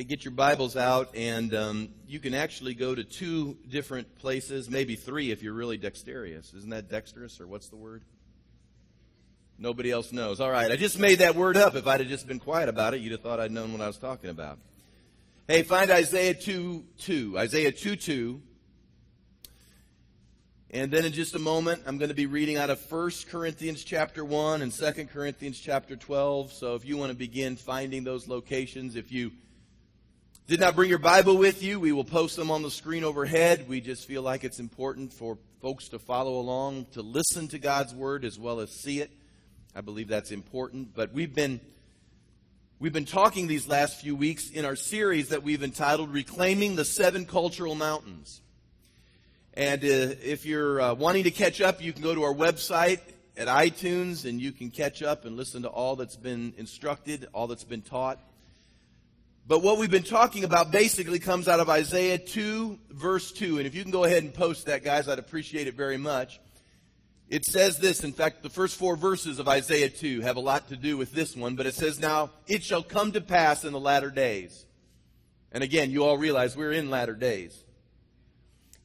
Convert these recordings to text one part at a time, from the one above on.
Hey, get your Bibles out, and um, you can actually go to two different places, maybe three if you're really dexterous. Isn't that dexterous, or what's the word? Nobody else knows. All right, I just made that word up. If I'd have just been quiet about it, you'd have thought I'd known what I was talking about. Hey, find Isaiah 2 2. Isaiah 2 2. And then in just a moment, I'm going to be reading out of 1 Corinthians chapter 1 and 2 Corinthians chapter 12. So if you want to begin finding those locations, if you did not bring your Bible with you, we will post them on the screen overhead. We just feel like it's important for folks to follow along, to listen to God's word as well as see it. I believe that's important. But we've been we've been talking these last few weeks in our series that we've entitled Reclaiming the Seven Cultural Mountains. And uh, if you're uh, wanting to catch up, you can go to our website at iTunes and you can catch up and listen to all that's been instructed, all that's been taught. But what we've been talking about basically comes out of Isaiah 2, verse 2. And if you can go ahead and post that, guys, I'd appreciate it very much. It says this, in fact, the first four verses of Isaiah 2 have a lot to do with this one, but it says, Now it shall come to pass in the latter days. And again, you all realize we're in latter days.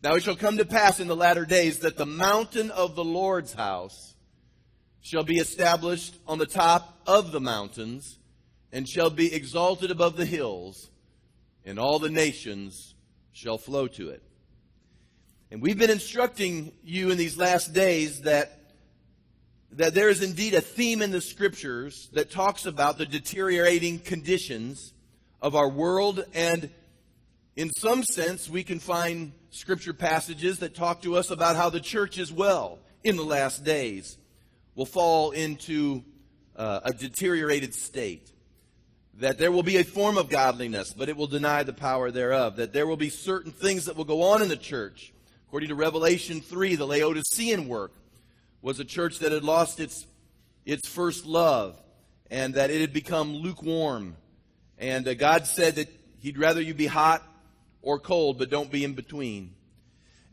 Now it shall come to pass in the latter days that the mountain of the Lord's house shall be established on the top of the mountains and shall be exalted above the hills, and all the nations shall flow to it. And we've been instructing you in these last days that, that there is indeed a theme in the scriptures that talks about the deteriorating conditions of our world and in some sense, we can find scripture passages that talk to us about how the church as well in the last days will fall into uh, a deteriorated state. That there will be a form of godliness, but it will deny the power thereof. That there will be certain things that will go on in the church. According to Revelation 3, the Laodicean work was a church that had lost its, its first love and that it had become lukewarm. And uh, God said that He'd rather you be hot or cold, but don't be in between.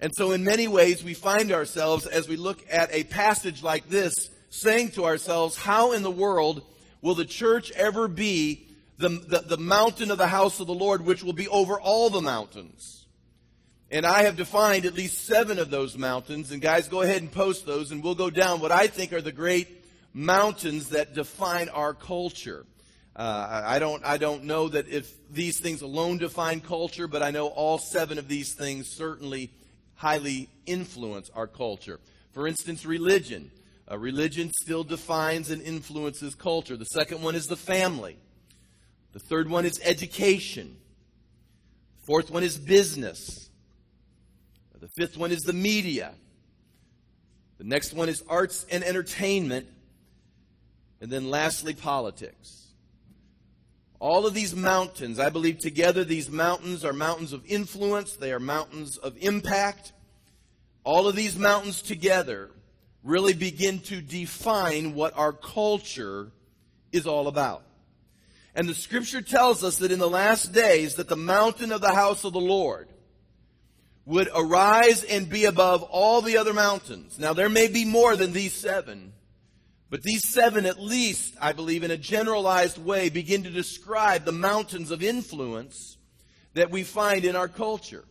And so, in many ways, we find ourselves as we look at a passage like this saying to ourselves, How in the world will the church ever be the, the, the, mountain of the house of the Lord, which will be over all the mountains? And I have defined at least seven of those mountains. And guys, go ahead and post those, and we'll go down what I think are the great mountains that define our culture. Uh, I don't, I don't know that if these things alone define culture, but I know all seven of these things certainly highly influence our culture. For instance, religion. Uh, religion still defines and influences culture. The second one is the family. The third one is education. The fourth one is business. The fifth one is the media. The next one is arts and entertainment. And then lastly, politics. All of these mountains, I believe together these mountains are mountains of influence, they are mountains of impact. All of these mountains together really begin to define what our culture is all about. And the scripture tells us that in the last days that the mountain of the house of the Lord would arise and be above all the other mountains. Now there may be more than these seven, but these seven, at least, I believe, in a generalized way, begin to describe the mountains of influence that we find in our culture.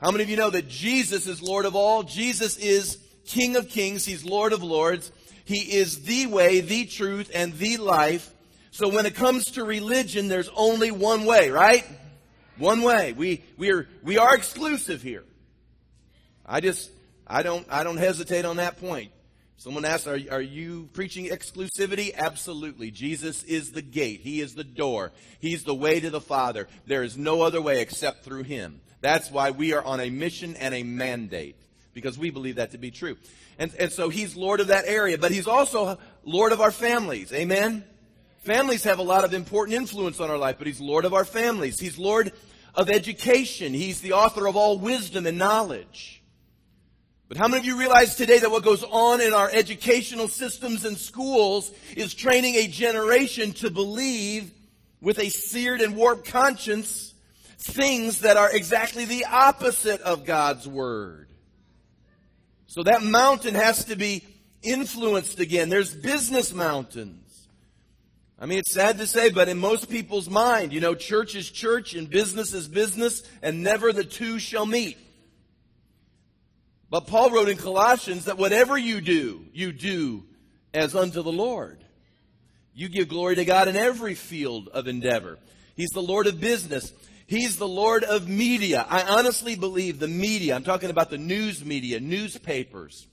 How many of you know that Jesus is Lord of all? Jesus is King of kings. He's Lord of lords. He is the way, the truth, and the life. So when it comes to religion, there's only one way, right? One way. We, we are, we are exclusive here. I just, I don't, I don't hesitate on that point. Someone asked, are, are you preaching exclusivity? Absolutely. Jesus is the gate. He is the door. He's the way to the Father. There is no other way except through Him. That's why we are on a mission and a mandate, because we believe that to be true. And, and so He's Lord of that area, but He's also Lord of our families. Amen? Families have a lot of important influence on our life, but He's Lord of our families. He's Lord of education. He's the author of all wisdom and knowledge. But how many of you realize today that what goes on in our educational systems and schools is training a generation to believe with a seared and warped conscience things that are exactly the opposite of God's Word? So that mountain has to be influenced again. There's business mountains. I mean, it's sad to say, but in most people's mind, you know, church is church and business is business, and never the two shall meet. But Paul wrote in Colossians that whatever you do, you do as unto the Lord. You give glory to God in every field of endeavor. He's the Lord of business. He's the Lord of media. I honestly believe the media, I'm talking about the news media, newspapers,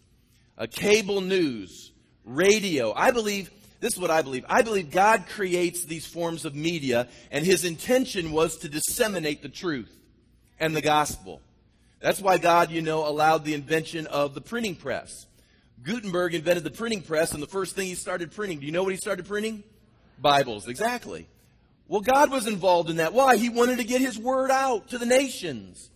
uh, cable news, radio. I believe, this is what I believe. I believe God creates these forms of media, and his intention was to disseminate the truth and the gospel. That's why God, you know, allowed the invention of the printing press. Gutenberg invented the printing press, and the first thing he started printing, do you know what he started printing? Bibles, exactly. Well, God was involved in that. Why? He wanted to get His word out to the nations.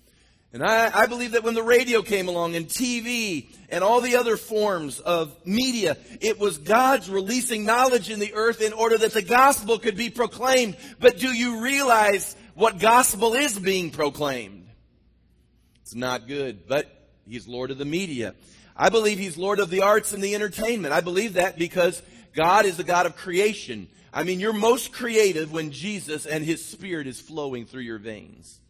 And I, I, believe that when the radio came along and TV and all the other forms of media, it was God's releasing knowledge in the earth in order that the gospel could be proclaimed. But do you realize what gospel is being proclaimed? It's not good, but He's Lord of the media. I believe He's Lord of the arts and the entertainment. I believe that because God is the God of creation. I mean, you're most creative when Jesus and His Spirit is flowing through your veins.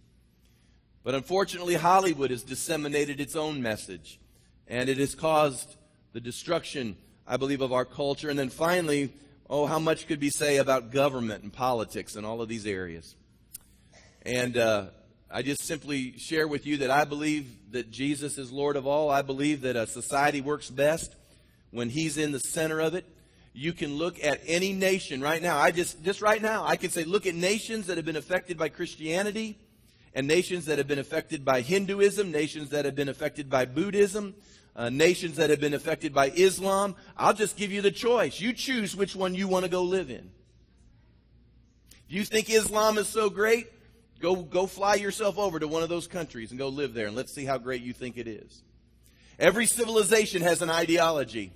But unfortunately, Hollywood has disseminated its own message, and it has caused the destruction, I believe, of our culture. And then finally, oh, how much could we say about government and politics and all of these areas? And uh, I just simply share with you that I believe that Jesus is Lord of all. I believe that a society works best when He's in the center of it you can look at any nation right now. I just, just right now, I can say, look at nations that have been affected by Christianity and nations that have been affected by Hinduism, nations that have been affected by Buddhism, uh, nations that have been affected by Islam. I'll just give you the choice. You choose which one you want to go live in. You think Islam is so great, go, go fly yourself over to one of those countries and go live there and let's see how great you think it is. Every civilization has an ideology.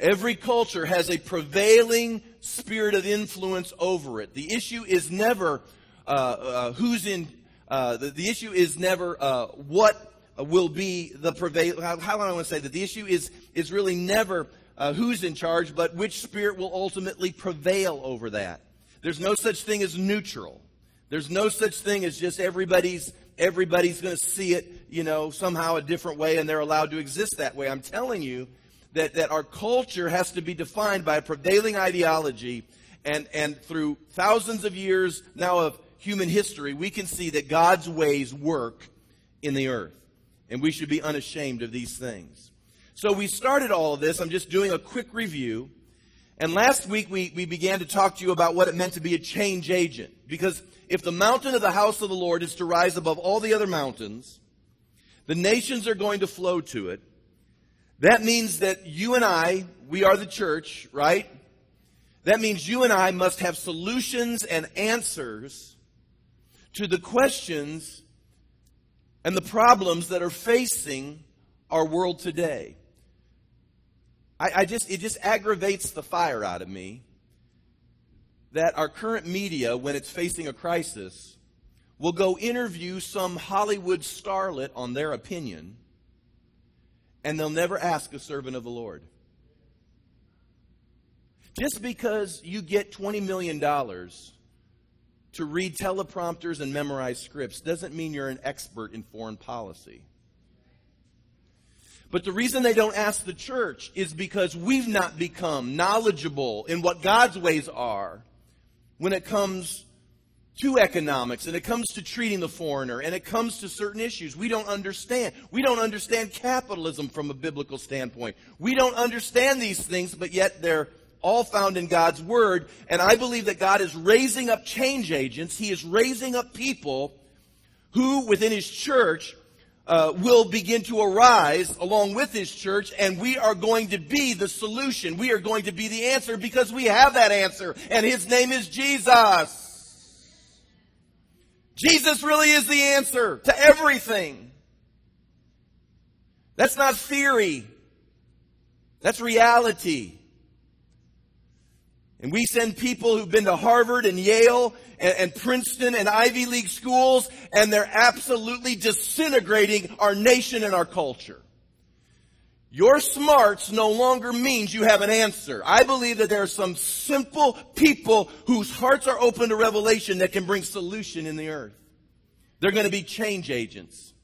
Every culture has a prevailing spirit of influence over it. The issue is never uh, uh, who's in. Uh, the, the, issue is never uh, what will be the prevail. How, how I want to say that? The issue is is really never uh, who's in charge, but which spirit will ultimately prevail over that. There's no such thing as neutral. There's no such thing as just everybody's everybody's going to see it, you know, somehow a different way, and they're allowed to exist that way. I'm telling you that, that our culture has to be defined by a prevailing ideology. And, and through thousands of years now of human history, we can see that God's ways work in the earth. And we should be unashamed of these things. So we started all of this. I'm just doing a quick review. And last week we, we began to talk to you about what it meant to be a change agent. Because if the mountain of the house of the Lord is to rise above all the other mountains, the nations are going to flow to it. That means that you and I, we are the church, right? That means you and I must have solutions and answers to the questions and the problems that are facing our world today. I, I, just it just aggravates the fire out of me that our current media, when it's facing a crisis, will go interview some Hollywood starlet on their opinion and they'll never ask a servant of the Lord. Just because you get $20 million to read teleprompters and memorize scripts doesn't mean you're an expert in foreign policy. But the reason they don't ask the church is because we've not become knowledgeable in what God's ways are when it comes to economics and it comes to treating the foreigner and it comes to certain issues we don't understand. We don't understand capitalism from a biblical standpoint. We don't understand these things, but yet they're all found in God's Word. And I believe that God is raising up change agents. He is raising up people who, within His church, uh, will begin to arise along with His church, and we are going to be the solution. We are going to be the answer because we have that answer, and His name is Jesus. Jesus really is the answer to everything. That's not theory. That's reality. And we send people who've been to Harvard and Yale and, and, Princeton and Ivy League schools, and they're absolutely disintegrating our nation and our culture. Your smarts no longer means you have an answer. I believe that there are some simple people whose hearts are open to revelation that can bring solution in the earth. They're going to be change agents.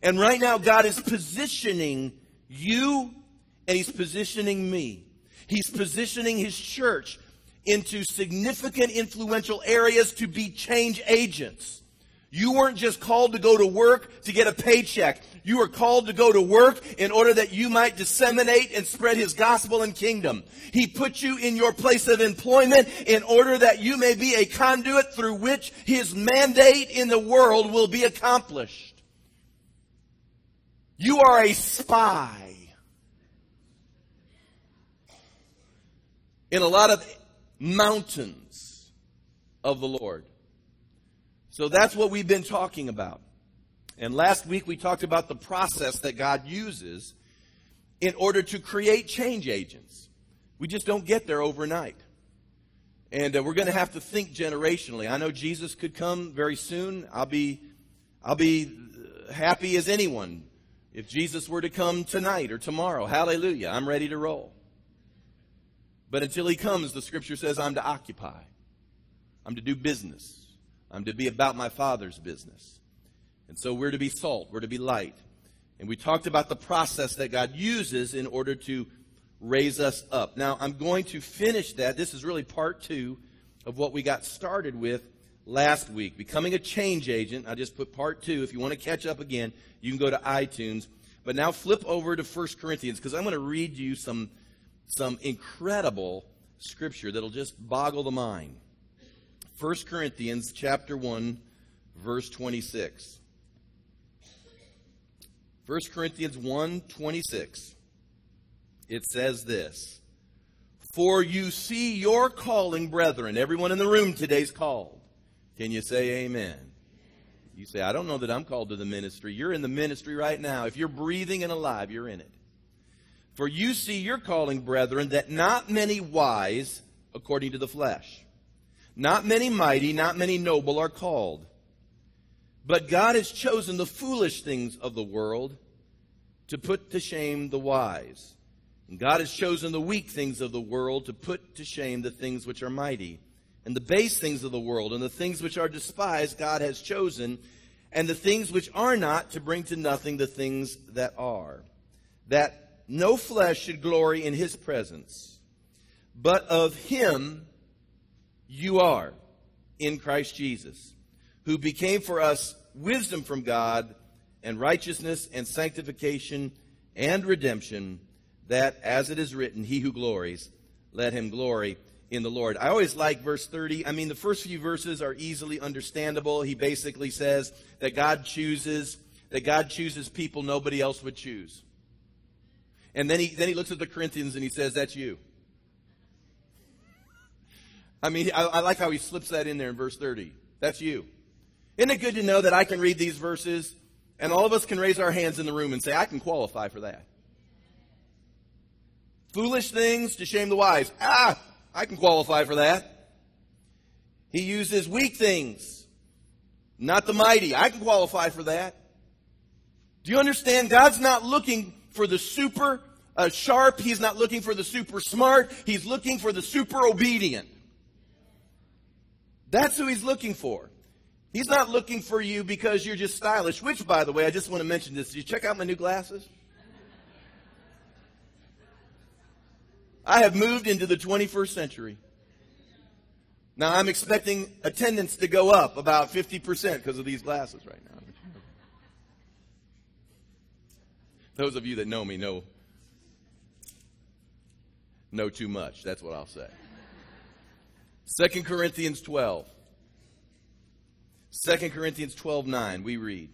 And right now, God is positioning you and He's positioning me. He's positioning His church into significant influential areas to be change agents. You weren't just called to go to work to get a paycheck. You were called to go to work in order that you might disseminate and spread His gospel and kingdom. He put you in your place of employment in order that you may be a conduit through which His mandate in the world will be accomplished. You are a spy. In a lot of mountains of the Lord. So that's what we've been talking about. And last week we talked about the process that God uses in order to create change agents. We just don't get there overnight. And uh, we're going to have to think generationally. I know Jesus could come very soon. I'll be I'll be happy as anyone if Jesus were to come tonight or tomorrow. Hallelujah. I'm ready to roll. But until he comes, the scripture says I'm to occupy. I'm to do business. I'm to be about my Father's business. And so we're to be salt, we're to be light. And we talked about the process that God uses in order to raise us up. Now, I'm going to finish that. This is really part two of what we got started with last week. Becoming a change agent. I just put part two. If you want to catch up again, you can go to iTunes. But now flip over to 1 Corinthians because I'm going to read you some, some incredible scripture that'll just boggle the mind. 1 Corinthians chapter 1, verse 26. 1 Corinthians 1 26. It says this For you see your calling, brethren. Everyone in the room today's called. Can you say amen? You say, I don't know that I'm called to the ministry. You're in the ministry right now. If you're breathing and alive, you're in it. For you see your calling, brethren, that not many wise, according to the flesh, not many mighty, not many noble are called. But God has chosen the foolish things of the world to put to shame the wise. And God has chosen the weak things of the world to put to shame the things which are mighty. And the base things of the world and the things which are despised, God has chosen, and the things which are not to bring to nothing the things that are. That no flesh should glory in his presence, but of him you are in Christ Jesus, who became for us wisdom from God and righteousness and sanctification and redemption, that as it is written, he who glories, let him glory in the Lord. I always like verse 30. I mean, the first few verses are easily understandable. He basically says that God chooses, that God chooses people nobody else would choose. And then he, then he looks at the Corinthians and he says, that's you. I mean, I, I like how he slips that in there in verse 30. That's you. Isn't it good to know that I can read these verses and all of us can raise our hands in the room and say, I can qualify for that. Foolish things to shame the wise. Ah, I can qualify for that. He uses weak things, not the mighty. I can qualify for that. Do you understand? God's not looking for the super uh, sharp. He's not looking for the super smart. He's looking for the super obedient. That's who he's looking for. He's not looking for you because you're just stylish, which, by the way, I just want to mention this. Did you check out my new glasses? I have moved into the 21st century. Now, I'm expecting attendance to go up about 50% because of these glasses right now. Those of you that know me know know too much. That's what I'll say. 2 Corinthians 12. 2 Corinthians 12 9, we read.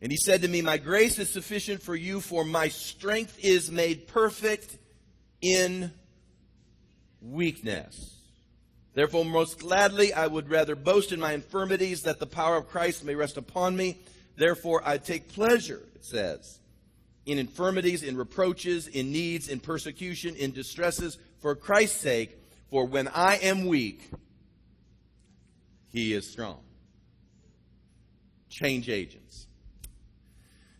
And he said to me, My grace is sufficient for you, for my strength is made perfect in weakness. Therefore, most gladly, I would rather boast in my infirmities that the power of Christ may rest upon me. Therefore, I take pleasure, it says, in infirmities, in reproaches, in needs, in persecution, in distresses, for Christ's sake. For when I am weak, he is strong. Change agents.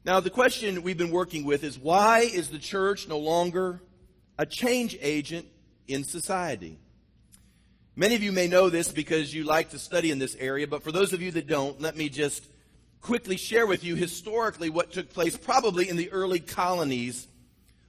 Now, the question we've been working with is why is the church no longer a change agent in society? Many of you may know this because you like to study in this area, but for those of you that don't, let me just quickly share with you historically what took place probably in the early colonies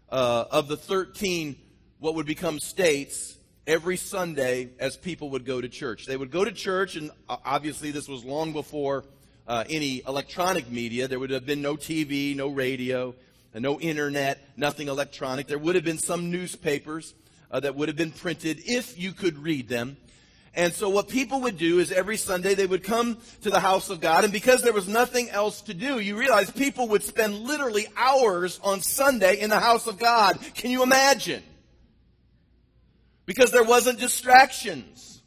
uh, of the 13 what would become states every Sunday as people would go to church. They would go to church, and uh, obviously this was long before uh, any electronic media. There would have been no TV, no radio, no internet, nothing electronic. There would have been some newspapers uh, that would have been printed if you could read them. And so what people would do is every Sunday they would come to the house of God, and because there was nothing else to do, you realize people would spend literally hours on Sunday in the house of God. Can you imagine? Because there wasn't distractions.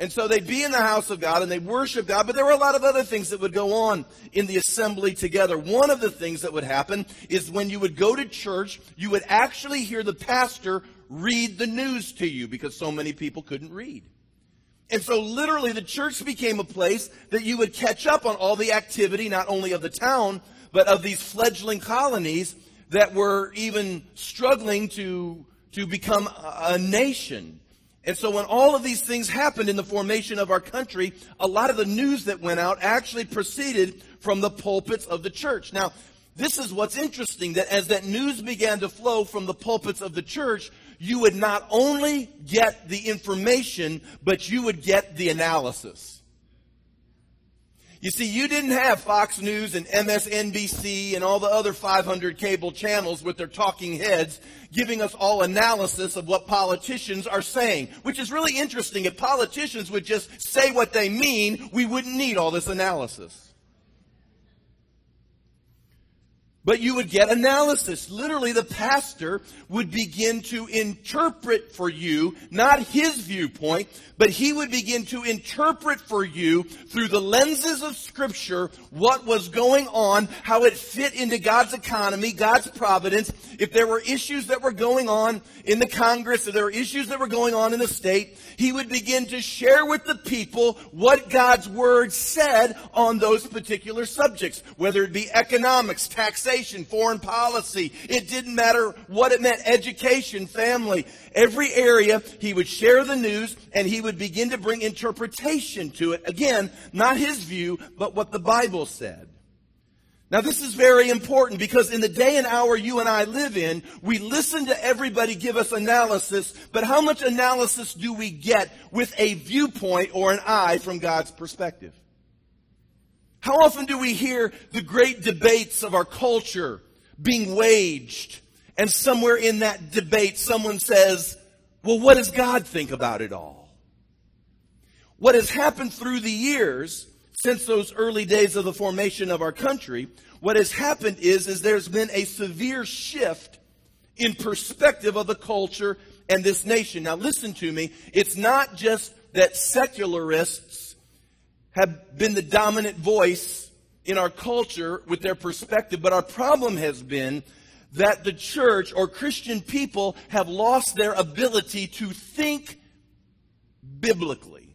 And so they'd be in the house of God and they'd worship God, but there were a lot of other things that would go on in the assembly together. One of the things that would happen is when you would go to church, you would actually hear the pastor read the news to you because so many people couldn't read. And so literally the church became a place that you would catch up on all the activity, not only of the town, but of these fledgling colonies that were even struggling to, to become a nation. And so when all of these things happened in the formation of our country, a lot of the news that went out actually proceeded from the pulpits of the church. Now, this is what's interesting that as that news began to flow from the pulpits of the church, you would not only get the information, but you would get the analysis. You see, you didn't have Fox News and MSNBC and all the other 500 cable channels with their talking heads giving us all analysis of what politicians are saying, which is really interesting. If politicians would just say what they mean, we wouldn't need all this analysis. But you would get analysis. Literally, the pastor would begin to interpret for you, not his viewpoint, but he would begin to interpret for you through the lenses of scripture what was going on, how it fit into God's economy, God's providence. If there were issues that were going on in the Congress, if there were issues that were going on in the state, he would begin to share with the people what God's word said on those particular subjects, whether it be economics, taxation, foreign policy. It didn't matter what it meant, education, family, every area. He would share the news and he would begin to bring interpretation to it. Again, not his view, but what the Bible said. Now this is very important because in the day and hour you and I live in, we listen to everybody give us analysis, but how much analysis do we get with a viewpoint or an eye from God's perspective? How often do we hear the great debates of our culture being waged and somewhere in that debate someone says, well, what does God think about it all? What has happened through the years since those early days of the formation of our country, what has happened is, is there's been a severe shift in perspective of the culture and this nation. Now listen to me. It's not just that secularists have been the dominant voice in our culture with their perspective, but our problem has been that the church or Christian people have lost their ability to think biblically.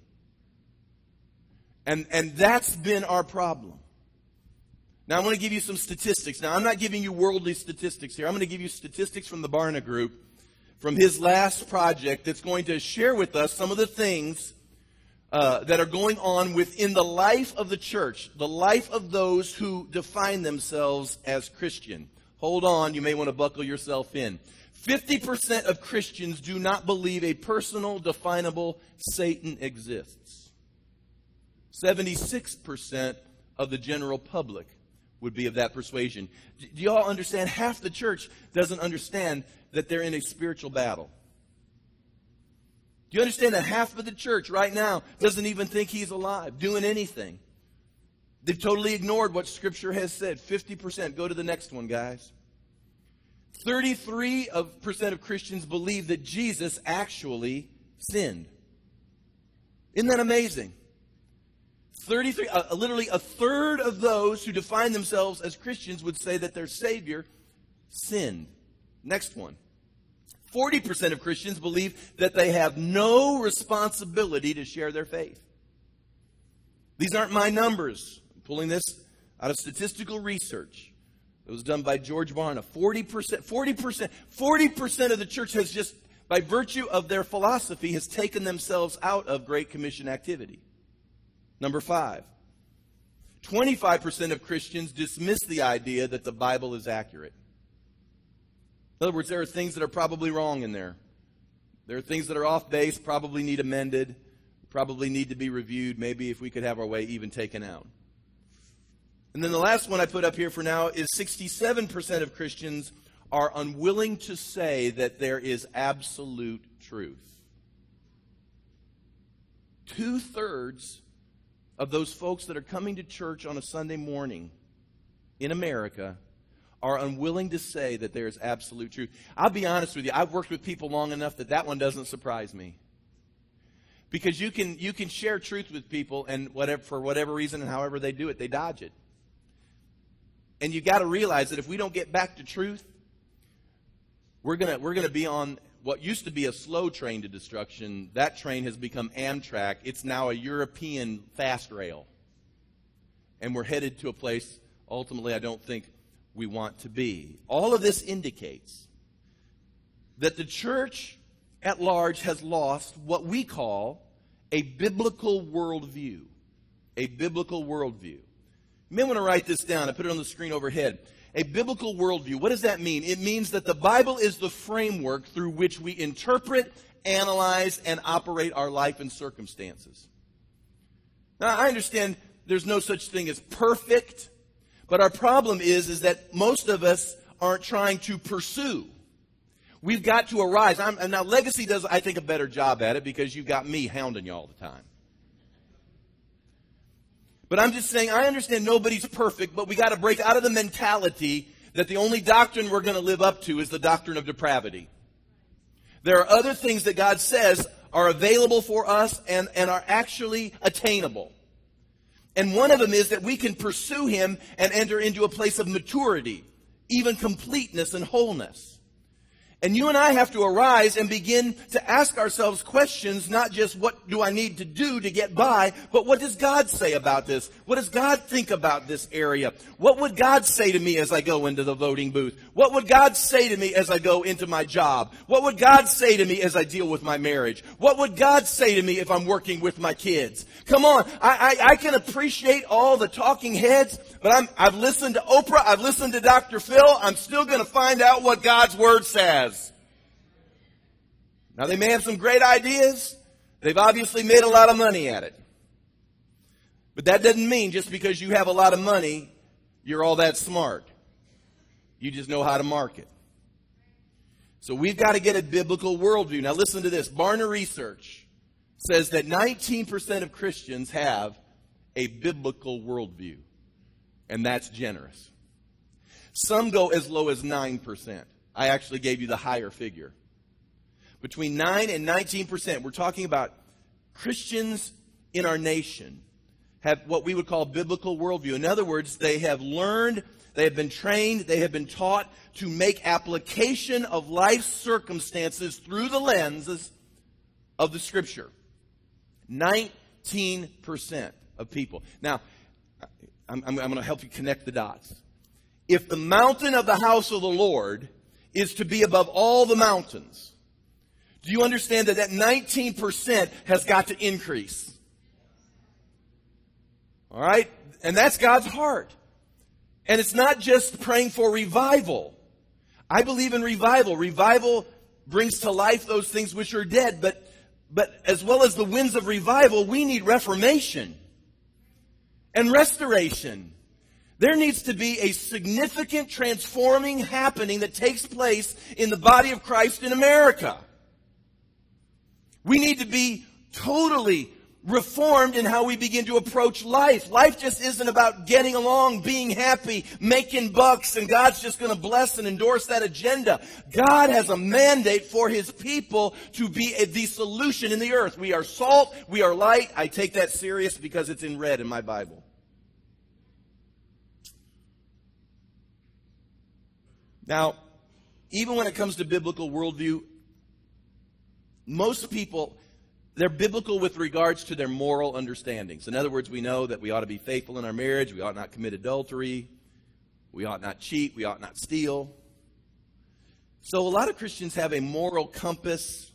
And, and that's been our problem. Now, I'm going to give you some statistics. Now, I'm not giving you worldly statistics here. I'm going to give you statistics from the Barna Group from his last project that's going to share with us some of the things uh, that are going on within the life of the church, the life of those who define themselves as Christian. Hold on, you may want to buckle yourself in. 50% of Christians do not believe a personal, definable Satan exists. 76% of the general public would be of that persuasion. Do y'all understand? Half the church doesn't understand that they're in a spiritual battle. Do you understand that half of the church right now doesn't even think he's alive, doing anything? They've totally ignored what Scripture has said. 50%. Go to the next one, guys. 33% of, Christians believe that Jesus actually sinned. Isn't that amazing? 33, uh, literally a third of those who define themselves as Christians would say that their Savior sinned. Next one. 40% of Christians believe that they have no responsibility to share their faith. These aren't my numbers. I'm pulling this out of statistical research. It was done by George Barna. 40%, 40%, 40% of the church has just, by virtue of their philosophy, has taken themselves out of Great Commission activity. Number five, 25% of Christians dismiss the idea that the Bible is accurate. In other words, there are things that are probably wrong in there. There are things that are off base, probably need amended, probably need to be reviewed, maybe if we could have our way even taken out. And then the last one I put up here for now is 67% of Christians are unwilling to say that there is absolute truth. Two thirds of those folks that are coming to church on a Sunday morning in America are unwilling to say that there is absolute truth. I'll be honest with you, I've worked with people long enough that that one doesn't surprise me. Because you can, you can share truth with people, and whatever, for whatever reason and however they do it, they dodge it. And you got to realize that if we don't get back to truth, we're going we're going to be on what used to be a slow train to destruction. That train has become Amtrak. It's now a European fast rail. And we're headed to a place, ultimately, I don't think we want to be. All of this indicates that the church at large has lost what we call a biblical worldview. A biblical worldview. You may want to write this down. I put it on the screen overhead. A biblical worldview. What does that mean? It means that the Bible is the framework through which we interpret, analyze, and operate our life and circumstances. Now, I understand there's no such thing as perfect, but our problem is, is that most of us aren't trying to pursue. We've got to arise. I'm, and now, Legacy does, I think, a better job at it because you've got me hounding you all the time. But I'm just saying, I understand nobody's perfect, but we got to break out of the mentality that the only doctrine we're going to live up to is the doctrine of depravity. There are other things that God says are available for us and, and are actually attainable. And one of them is that we can pursue Him and enter into a place of maturity, even completeness and wholeness. And you and I have to arise and begin to ask ourselves questions, not just what do I need to do to get by, but what does God say about this? What does God think about this area? What would God say to me as I go into the voting booth? What would God say to me as I go into my job? What would God say to me as I deal with my marriage? What would God say to me if I'm working with my kids? Come on, I, I, I can appreciate all the talking heads, but I'm, I've listened to Oprah, I've listened to Dr. Phil, I'm still going to find out what God's Word says. Now, they may have some great ideas. They've obviously made a lot of money at it. But that doesn't mean just because you have a lot of money, you're all that smart. You just know how to market. So we've got to get a biblical worldview. Now, listen to this Barna Research says that 19% of Christians have a biblical worldview, and that's generous. Some go as low as 9%. I actually gave you the higher figure between 9 and 19%. We're talking about Christians in our nation have what we would call biblical worldview. In other words, they have learned, they have been trained, they have been taught to make application of life's circumstances through the lenses of the Scripture. 19% of people. Now, I'm, I'm, I'm going to help you connect the dots. If the mountain of the house of the Lord is to be above all the mountains, do you understand that that 19% has got to increase? All right? And that's God's heart. And it's not just praying for revival. I believe in revival. Revival brings to life those things which are dead, but, but as well as the winds of revival, we need reformation and restoration. There needs to be a significant transforming happening that takes place in the body of Christ in America. We need to be totally reformed in how we begin to approach life. Life just isn't about getting along, being happy, making bucks, and God's just going to bless and endorse that agenda. God has a mandate for His people to be a, the solution in the earth. We are salt, we are light. I take that serious because it's in red in my Bible. Now, even when it comes to biblical worldview, most people, they're biblical with regards to their moral understandings. In other words, we know that we ought to be faithful in our marriage, we ought not commit adultery, We ought not cheat. We ought not steal. So a lot of Christians have a moral compass,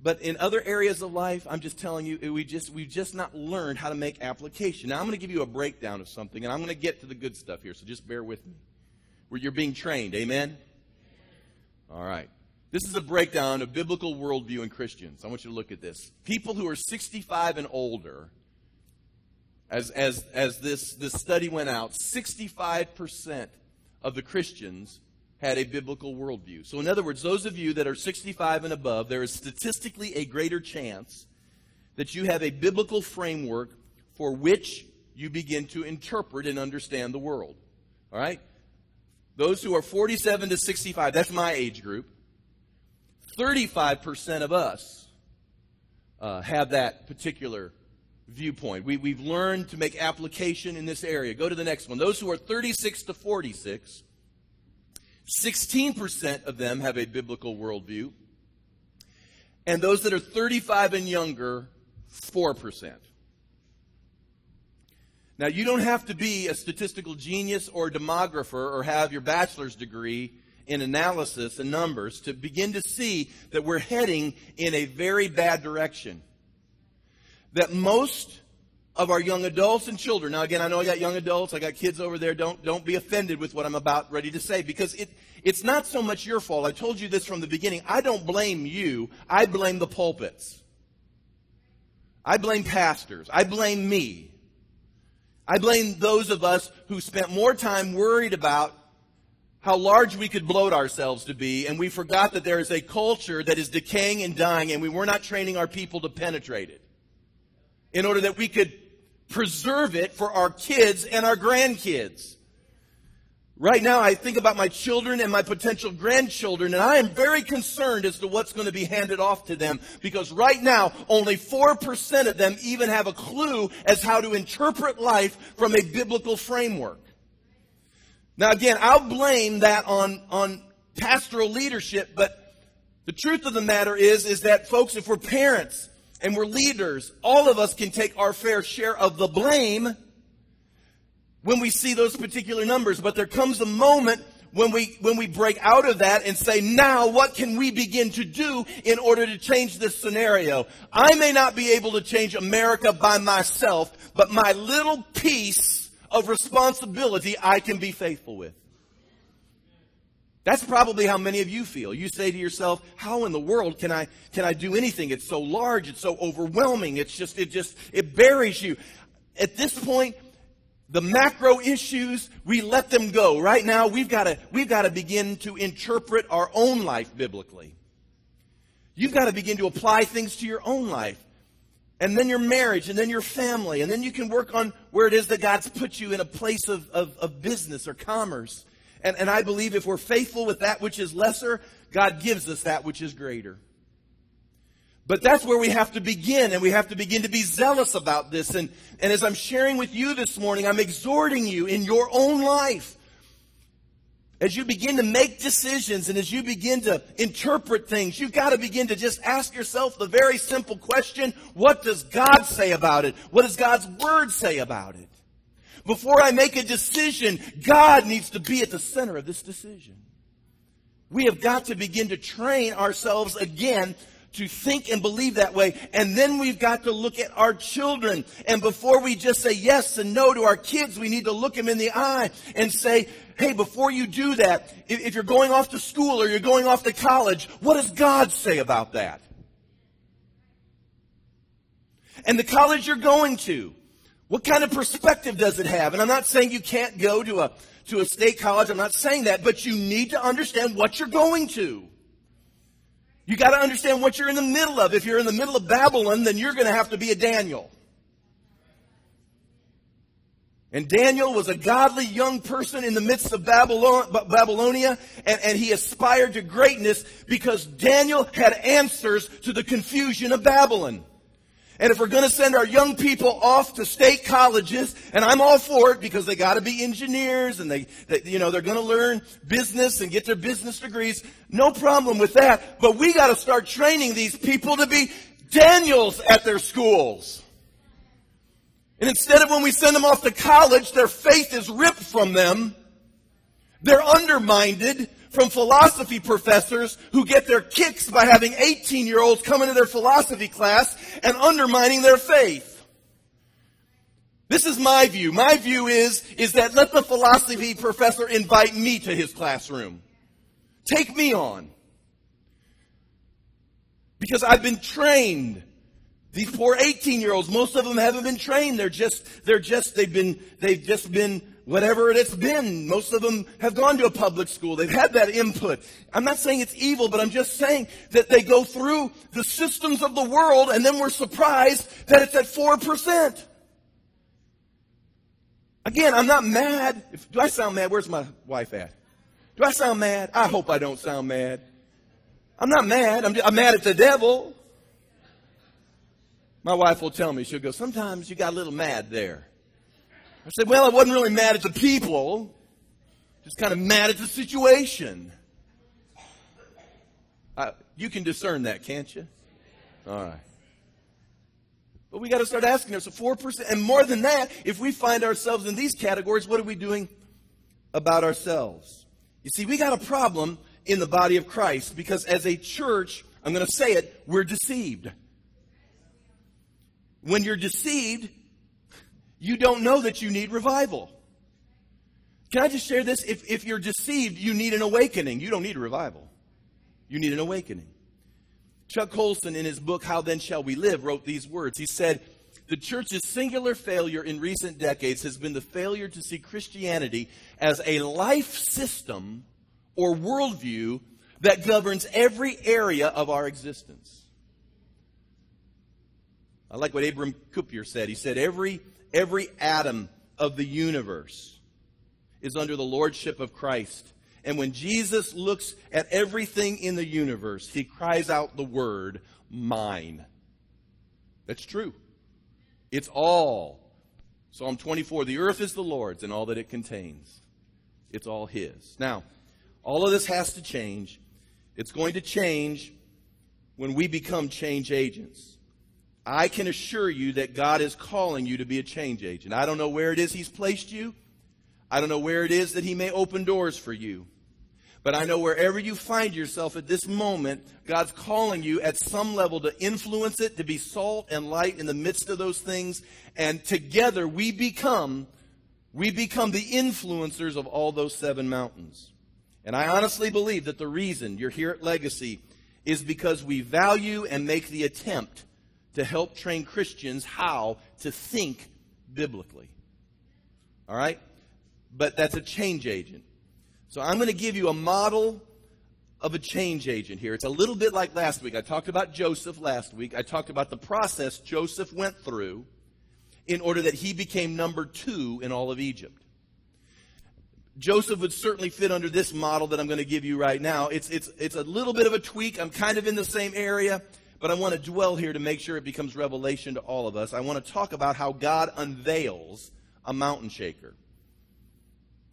but in other areas of life, I'm just telling you, we just we've just not learned how to make application. Now I'm going to give you a breakdown of something, and I'm going to get to the good stuff here. So just bear with me. Where you're being trained, amen. All right. This is a breakdown of biblical worldview in Christians. I want you to look at this. People who are 65 and older, as, as, as this, this study went out, 65% of the Christians had a biblical worldview. So, in other words, those of you that are 65 and above, there is statistically a greater chance that you have a biblical framework for which you begin to interpret and understand the world. All right? Those who are 47 to 65, that's my age group. 35% of us uh, have that particular viewpoint. We, we've learned to make application in this area. Go to the next one. Those who are 36 to 46, 16% of them have a biblical worldview. And those that are 35 and younger, 4%. Now, you don't have to be a statistical genius or demographer or have your bachelor's degree in analysis and numbers to begin to see that we're heading in a very bad direction. That most of our young adults and children, now again, I know I got young adults, I got kids over there, don't, don't be offended with what I'm about ready to say because it, it's not so much your fault. I told you this from the beginning. I don't blame you, I blame the pulpits. I blame pastors. I blame me. I blame those of us who spent more time worried about how large we could bloat ourselves to be, and we forgot that there is a culture that is decaying and dying, and we were not training our people to penetrate it in order that we could preserve it for our kids and our grandkids. Right now, I think about my children and my potential grandchildren, and I am very concerned as to what's going to be handed off to them because right now, only 4% of them even have a clue as how to interpret life from a biblical framework. Now, again, I'll blame that on, on pastoral leadership, but the truth of the matter is, is that folks, if we're parents and we're leaders, all of us can take our fair share of the blame when we see those particular numbers. But there comes a moment when we, when we break out of that and say, now what can we begin to do in order to change this scenario? I may not be able to change America by myself, but my little piece of responsibility I can be faithful with. That's probably how many of you feel. You say to yourself, how in the world can I, can I do anything? It's so large. It's so overwhelming. It's just, it just, it buries you. At this point, the macro issues, we let them go. Right now, we've got to, we've got to begin to interpret our own life biblically. You've got to begin to apply things to your own life and then your marriage, and then your family, and then you can work on where it is that God's put you in a place of, of, of business or commerce. And, and I believe if we're faithful with that which is lesser, God gives us that which is greater. But that's where we have to begin, and we have to begin to be zealous about this. And, and as I'm sharing with you this morning, I'm exhorting you in your own life as you begin to make decisions and as you begin to interpret things, you've got to begin to just ask yourself the very simple question, what does God say about it? What does God's Word say about it? Before I make a decision, God needs to be at the center of this decision. We have got to begin to train ourselves again to think and believe that way. And then we've got to look at our children. And before we just say yes and no to our kids, we need to look them in the eye and say, hey, before you do that, if you're going off to school or you're going off to college, what does God say about that? And the college you're going to, what kind of perspective does it have? And I'm not saying you can't go to a, to a state college. I'm not saying that, but you need to understand what you're going to. You got to understand what you're in the middle of. If you're in the middle of Babylon, then you're going to have to be a Daniel. And Daniel was a godly young person in the midst of Babylon, Babylonia, and, and he aspired to greatness because Daniel had answers to the confusion of Babylon. And if we're going to send our young people off to state colleges, and I'm all for it because they got to be engineers and they, they you know, they're going to learn business and get their business degrees. No problem with that. But we got to start training these people to be Daniels at their schools. And instead of when we send them off to college, their faith is ripped from them They're undermined from philosophy professors who get their kicks by having 18 year olds come into their philosophy class and undermining their faith. This is my view. My view is, is that let the philosophy professor invite me to his classroom. Take me on. Because I've been trained. These poor 18 year olds, most of them haven't been trained. They're just, they're just, they've been, they've just been whatever it's been. Most of them have gone to a public school. They've had that input. I'm not saying it's evil, but I'm just saying that they go through the systems of the world and then we're surprised that it's at 4%. Again, I'm not mad. If, do I sound mad? Where's my wife at? Do I sound mad? I hope I don't sound mad. I'm not mad. I'm, I'm mad at the devil. My wife will tell me, she'll go, sometimes you got a little mad there. I said, well, I wasn't really mad at the people, just kind of mad at the situation. You can discern that, can't you? All right. But we got to start asking ourselves, 4%, and more than that, if we find ourselves in these categories, what are we doing about ourselves? You see, we got a problem in the body of Christ because as a church, I'm going to say it, we're deceived. When you're deceived, you don't know that you need revival. Can I just share this? If, if you're deceived, you need an awakening. You don't need a revival. You need an awakening. Chuck Colson, in his book, How Then Shall We Live, wrote these words. He said, The church's singular failure in recent decades has been the failure to see Christianity as a life system or worldview that governs every area of our existence. I like what Abram Kuyper said. He said, Every, every atom of the universe is under the lordship of Christ. And when Jesus looks at everything in the universe, he cries out the word, mine. That's true. It's all. Psalm 24 the earth is the Lord's and all that it contains. It's all His. Now, all of this has to change. It's going to change when we become change agents. I can assure you that God is calling you to be a change agent. I don't know where it is He's placed you. I don't know where it is that He may open doors for you. But I know wherever you find yourself at this moment, God's calling you at some level to influence it, to be salt and light in the midst of those things. And together we become, we become the influencers of all those seven mountains. And I honestly believe that the reason you're here at Legacy is because we value and make the attempt to help train Christians how to think biblically. All right? But that's a change agent. So I'm going to give you a model of a change agent here. It's a little bit like last week. I talked about Joseph last week. I talked about the process Joseph went through in order that he became number two in all of Egypt. Joseph would certainly fit under this model that I'm going to give you right now. It's, it's, it's a little bit of a tweak. I'm kind of in the same area, but I want to dwell here to make sure it becomes revelation to all of us. I want to talk about how God unveils a mountain shaker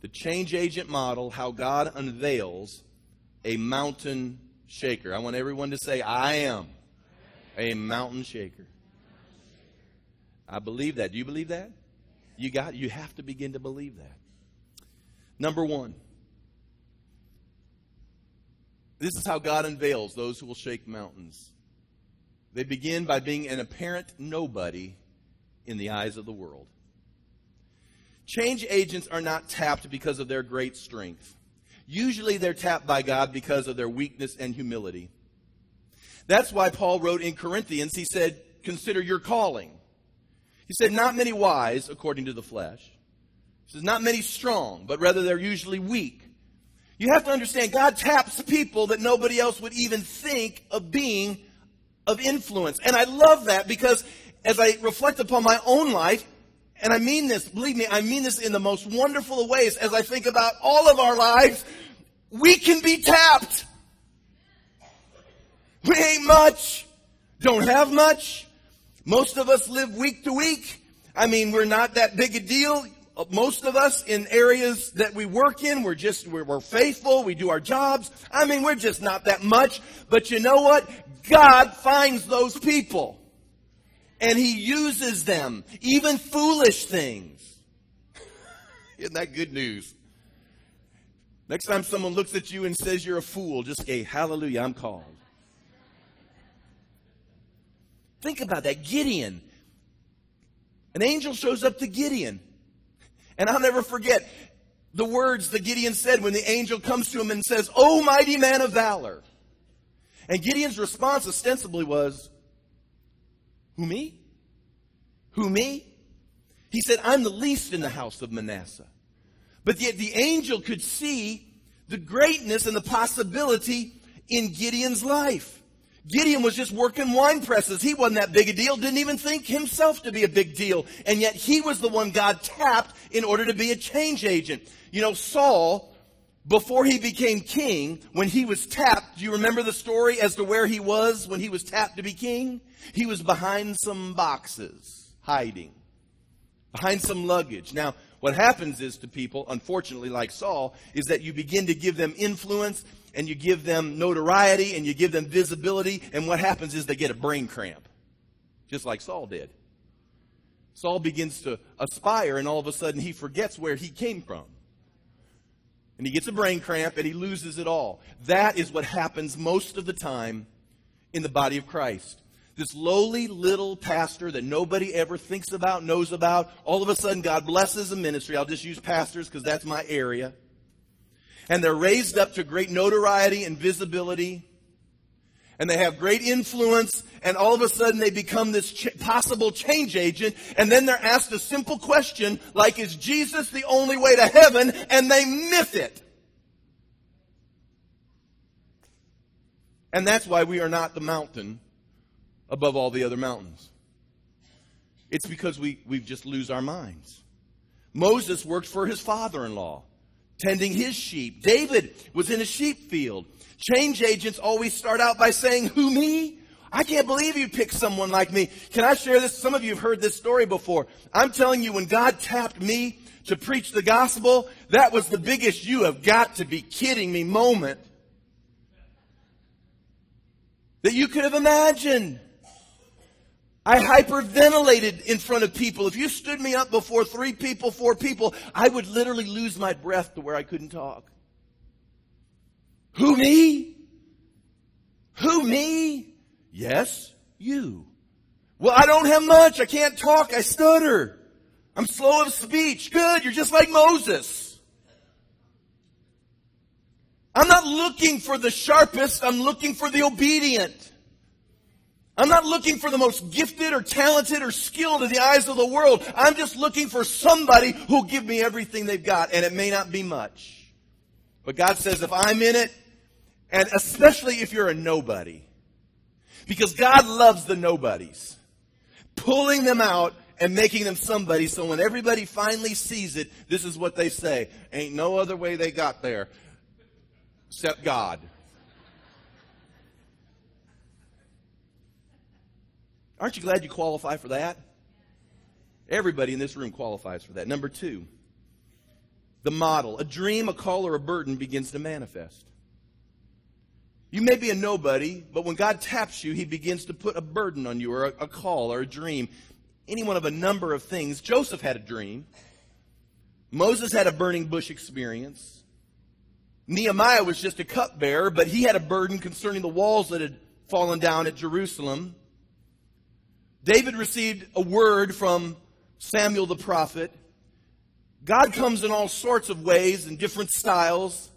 the change agent model, how God unveils a mountain shaker. I want everyone to say, I am a mountain shaker. I believe that. Do you believe that? You got you have to begin to believe that. Number 1. This is how God unveils those who will shake mountains. They begin by being an apparent nobody in the eyes of the world. Change agents are not tapped because of their great strength. Usually they're tapped by God because of their weakness and humility. That's why Paul wrote in Corinthians, he said, Consider your calling. He said, Not many wise, according to the flesh. He says, Not many strong, but rather they're usually weak. You have to understand, God taps people that nobody else would even think of being of influence. And I love that because as I reflect upon my own life, and I mean this, believe me, I mean this in the most wonderful of ways as I think about all of our lives. We can be tapped. We ain't much. Don't have much. Most of us live week to week. I mean, we're not that big a deal. Most of us in areas that we work in, we're just, we're, we're faithful. We do our jobs. I mean, we're just not that much. But you know what? God finds those people and he uses them, even foolish things. Isn't that good news? Next time someone looks at you and says you're a fool, just say, Hallelujah, I'm called. Think about that. Gideon. An angel shows up to Gideon. And I'll never forget the words that Gideon said when the angel comes to him and says, O mighty man of valor. And Gideon's response ostensibly was, Who me? Who me? He said, I'm the least in the house of Manasseh. But yet the angel could see the greatness and the possibility in Gideon's life. Gideon was just working wine presses. He wasn't that big a deal, didn't even think himself to be a big deal. And yet he was the one God tapped in order to be a change agent. You know, Saul, before he became king, when he was tapped, do you remember the story as to where he was when he was tapped to be king? He was behind some boxes, hiding, behind some luggage. Now, what happens is to people, unfortunately, like Saul, is that you begin to give them influence and you give them notoriety and you give them visibility, and what happens is they get a brain cramp, just like Saul did. Saul begins to aspire, and all of a sudden he forgets where he came from. And he gets a brain cramp and he loses it all. That is what happens most of the time in the body of Christ this lowly little pastor that nobody ever thinks about, knows about. All of a sudden, God blesses a ministry. I'll just use pastors because that's my area. And they're raised up to great notoriety and visibility. And they have great influence. And all of a sudden, they become this ch- possible change agent. And then they're asked a simple question like, Is Jesus the only way to heaven? And they miss it. And that's why we are not the mountain above all the other mountains. It's because we, we just lose our minds. Moses worked for his father in law, tending his sheep. David was in a sheep field. Change agents always start out by saying, Who me? I can't believe you picked someone like me. Can I share this? Some of you have heard this story before. I'm telling you, when God tapped me to preach the gospel, that was the biggest you have got to be kidding me moment that you could have imagined. I hyperventilated in front of people. If you stood me up before three people, four people, I would literally lose my breath to where I couldn't talk. Who me? Who me? Yes, you. Well, I don't have much. I can't talk. I stutter. I'm slow of speech. Good. You're just like Moses. I'm not looking for the sharpest. I'm looking for the obedient. I'm not looking for the most gifted or talented or skilled in the eyes of the world. I'm just looking for somebody who'll give me everything they've got, and it may not be much. But God says if I'm in it, and especially if you're a nobody, because God loves the nobodies, pulling them out and making them somebody so when everybody finally sees it, this is what they say. Ain't no other way they got there except God. Aren't you glad you qualify for that? Everybody in this room qualifies for that. Number two, the model. A dream, a call, or a burden begins to manifest. You may be a nobody, but when God taps you, He begins to put a burden on you, or a, a call, or a dream. Any one of a number of things. Joseph had a dream. Moses had a burning bush experience. Nehemiah was just a cupbearer, but he had a burden concerning the walls that had fallen down at Jerusalem. David received a word from Samuel the prophet. God comes in all sorts of ways and different styles.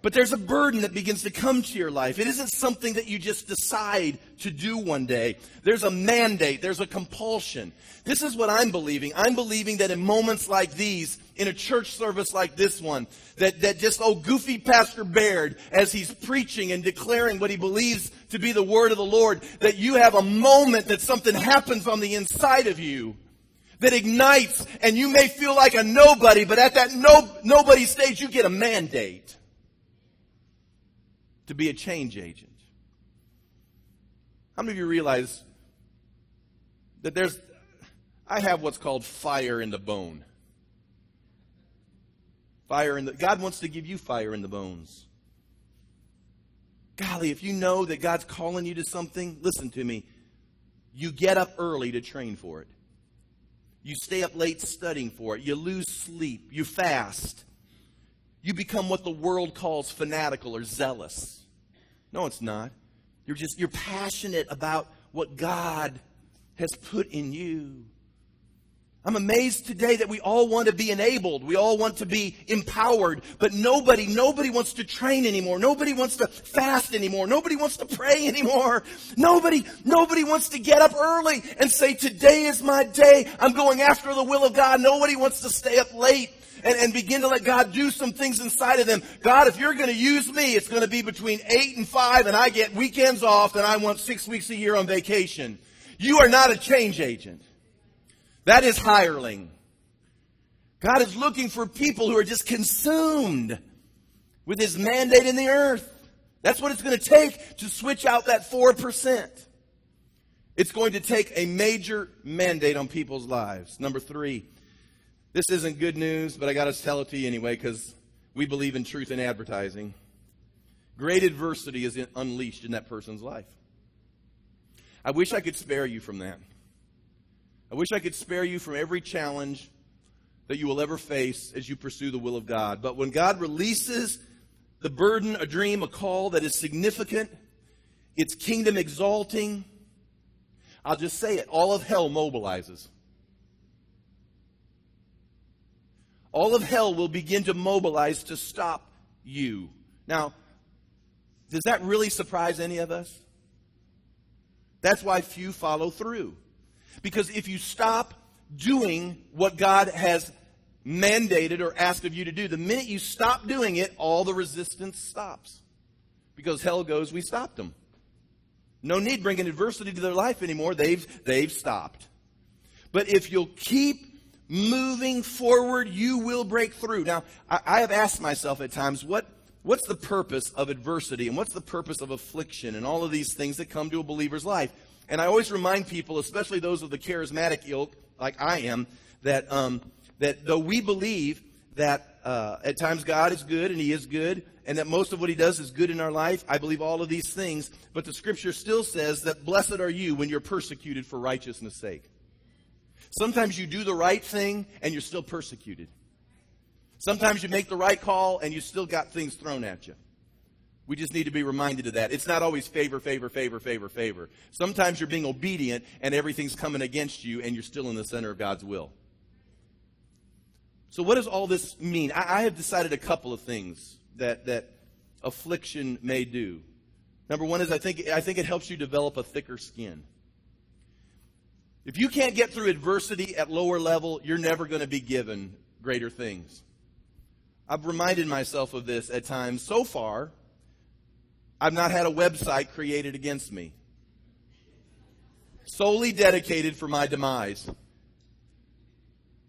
But there's a burden that begins to come to your life. It isn't something that you just decide to do one day. There's a mandate. There's a compulsion. This is what I'm believing. I'm believing that in moments like these, in a church service like this one, that, that just, old goofy Pastor Baird, as he's preaching and declaring what he believes to be the word of the Lord, that you have a moment that something happens on the inside of you that ignites and you may feel like a nobody, but at that no, nobody stage, you get a mandate to be a change agent. How many of you realize that there's, I have what's called fire in the bone? Fire in the, God wants to give you fire in the bones. Golly, if you know that God's calling you to something, listen to me. You get up early to train for it. You stay up late studying for it. You lose sleep. You fast. You become what the world calls fanatical or zealous. No, it's not. You're just, you're passionate about what God has put in you. I'm amazed today that we all want to be enabled. We all want to be empowered, but nobody, nobody wants to train anymore. Nobody wants to fast anymore. Nobody wants to pray anymore. Nobody, nobody wants to get up early and say, today is my day. I'm going after the will of God. Nobody wants to stay up late and, and begin to let God do some things inside of them. God, if you're going to use me, it's going to be between eight and five and I get weekends off and I want six weeks a year on vacation. You are not a change agent. That is hireling. God is looking for people who are just consumed with His mandate in the earth. That's what it's going to take to switch out that 4%. It's going to take a major mandate on people's lives. Number three, this isn't good news, but I got to tell it to you anyway because we believe in truth in advertising. Great adversity is unleashed in that person's life. I wish I could spare you from that. I wish I could spare you from every challenge that you will ever face as you pursue the will of God. But when God releases the burden, a dream, a call that is significant, it's kingdom exalting, I'll just say it all of hell mobilizes. All of hell will begin to mobilize to stop you. Now, does that really surprise any of us? That's why few follow through. Because if you stop doing what God has mandated or asked of you to do, the minute you stop doing it, all the resistance stops. Because hell goes, we stopped them. No need bringing adversity to their life anymore. They've, they've stopped. But if you'll keep moving forward, you will break through. Now, I, I have asked myself at times, what, what's the purpose of adversity and what's the purpose of affliction and all of these things that come to a believer's life? And I always remind people, especially those of the charismatic ilk, like I am, that, um, that though we believe that uh, at times God is good and He is good, and that most of what He does is good in our life, I believe all of these things, but the Scripture still says that blessed are you when you're persecuted for righteousness' sake. Sometimes you do the right thing and you're still persecuted. Sometimes you make the right call and you still got things thrown at you. We just need to be reminded of that. It's not always favor, favor, favor, favor, favor. Sometimes you're being obedient and everything's coming against you and you're still in the center of God's will. So, what does all this mean? I, I have decided a couple of things that, that affliction may do. Number one is I think, I think it helps you develop a thicker skin. If you can't get through adversity at lower level, you're never going to be given greater things. I've reminded myself of this at times. So far, I've not had a website created against me, solely dedicated for my demise.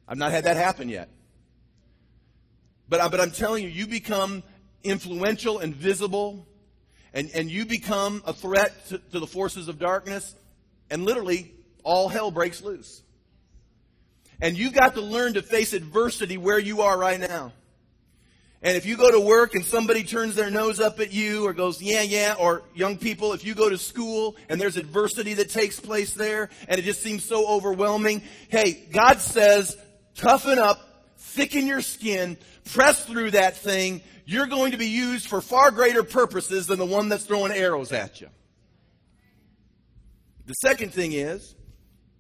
I've not had that happen yet. But, but I'm telling you, you become influential and visible, and, and you become a threat to, to the forces of darkness, and literally all hell breaks loose. And you've got to learn to face adversity where you are right now. And if you go to work and somebody turns their nose up at you or goes, yeah, yeah, or young people, if you go to school and there's adversity that takes place there and it just seems so overwhelming, hey, God says, toughen up, thicken your skin, press through that thing. You're going to be used for far greater purposes than the one that's throwing arrows at you. The second thing is,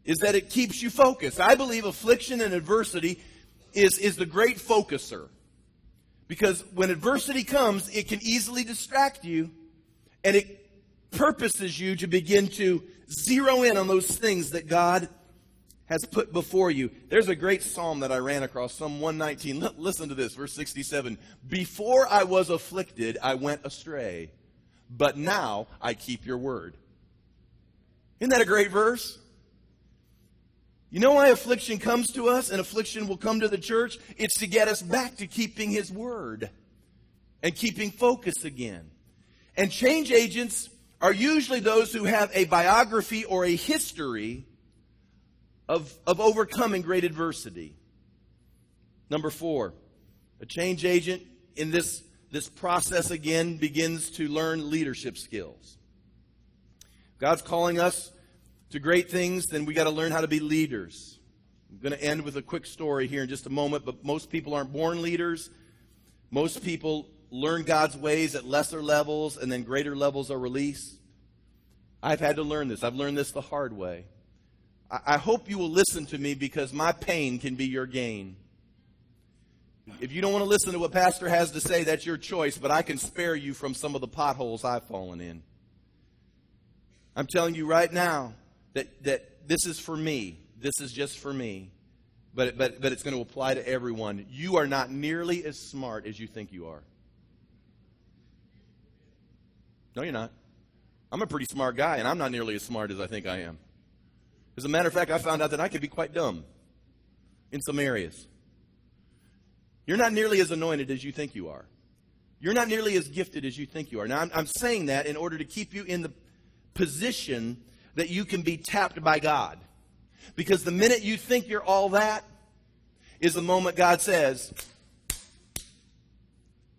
is that it keeps you focused. I believe affliction and adversity is, is the great focuser. Because when adversity comes, it can easily distract you and it purposes you to begin to zero in on those things that God has put before you. There's a great psalm that I ran across, Psalm 119. L- listen to this, verse 67. Before I was afflicted, I went astray, but now I keep your word. Isn't that a great verse? You know why affliction comes to us and affliction will come to the church? It's to get us back to keeping His Word and keeping focus again. And change agents are usually those who have a biography or a history of, of overcoming great adversity. Number four, a change agent in this, this process again begins to learn leadership skills. God's calling us to great things, then we got to learn how to be leaders. I'm going to end with a quick story here in just a moment, but most people aren't born leaders. Most people learn God's ways at lesser levels and then greater levels are released. I've had to learn this. I've learned this the hard way. I, I hope you will listen to me because my pain can be your gain. If you don't want to listen to what Pastor has to say, that's your choice, but I can spare you from some of the potholes I've fallen in. I'm telling you right now that, that this is for me. This is just for me. But, but, but it's going to apply to everyone. You are not nearly as smart as you think you are. No, you're not. I'm a pretty smart guy, and I'm not nearly as smart as I think I am. As a matter of fact, I found out that I could be quite dumb in some areas. You're not nearly as anointed as you think you are. You're not nearly as gifted as you think you are. Now, I'm, I'm saying that in order to keep you in the position that you can be tapped by God. Because the minute you think you're all that is the moment God says,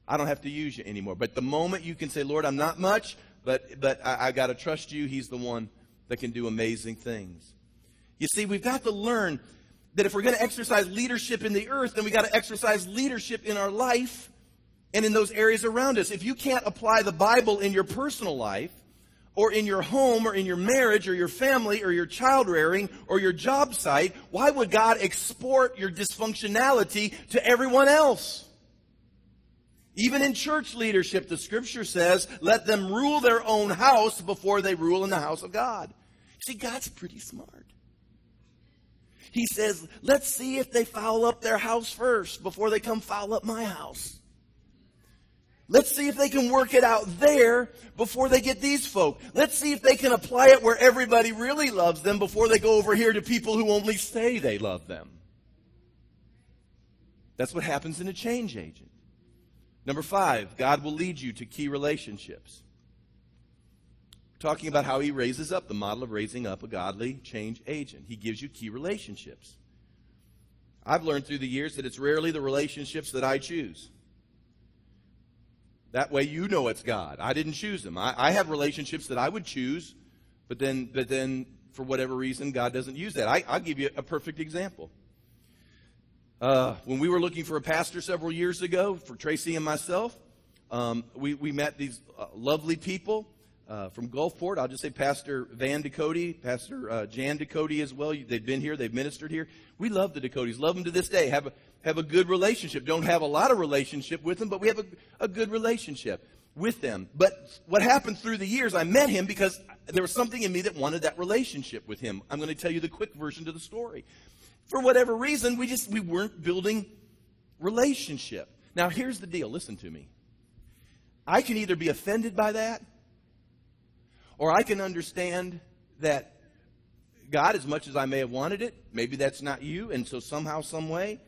I don't have to use you anymore. But the moment you can say, Lord, I'm not much, but, but I, I got to trust you, He's the one that can do amazing things. You see, we've got to learn that if we're going to exercise leadership in the earth, then we got to exercise leadership in our life and in those areas around us. If you can't apply the Bible in your personal life, or in your home, or in your marriage, or your family, or your child rearing, or your job site, why would God export your dysfunctionality to everyone else? Even in church leadership, the scripture says, let them rule their own house before they rule in the house of God. See, God's pretty smart. He says, let's see if they foul up their house first before they come foul up my house. Let's see if they can work it out there before they get these folk. Let's see if they can apply it where everybody really loves them before they go over here to people who only say they love them. That's what happens in a change agent. Number five, God will lead you to key relationships talking about how he raises up the model of raising up a godly change agent. He gives you key relationships. I've learned through the years that it's rarely the relationships that I choose. That way you know it's God. I didn't choose them. I, I have relationships that I would choose, but then, but then for whatever reason, God doesn't use that. I, will give you a perfect example. Uh, when we were looking for a pastor several years ago for Tracy and myself, um, we, we met these uh, lovely people uh, from Gulfport. I'll just say Pastor Van Ducote, Pastor uh, Jan Ducote as well. They've been here, they've ministered here. We love the Ducotes, love them to this day. Have a, have a good relationship. Don't have a lot of relationship with them, but we have a, a good relationship with them. But what happened through the years, I met him because there was something in me that wanted that relationship with him. I'm going to tell you the quick version to the story. For whatever reason, we just we weren't building relationship. Now here's the deal. Listen to me. I can either be offended by that or I can understand that God, as much as I may have wanted it, maybe that's not you. And so somehow, some way,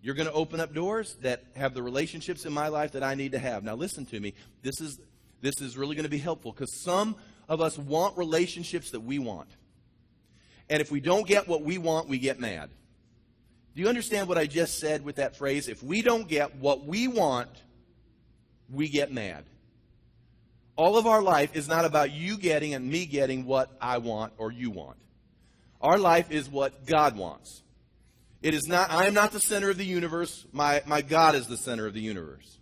you're going to open up doors that have the relationships in my life that I need to have. Now, listen to me. This is, this is really going to be helpful because some of us want relationships that we want. And if we don't get what we want, we get mad. Do you understand what I just said with that phrase? If we don't get what we want, we get mad. All of our life is not about you getting and me getting what I want or you want. Our life is what God wants. It is not, I am not the center of the universe. My, my God is the center of the universe.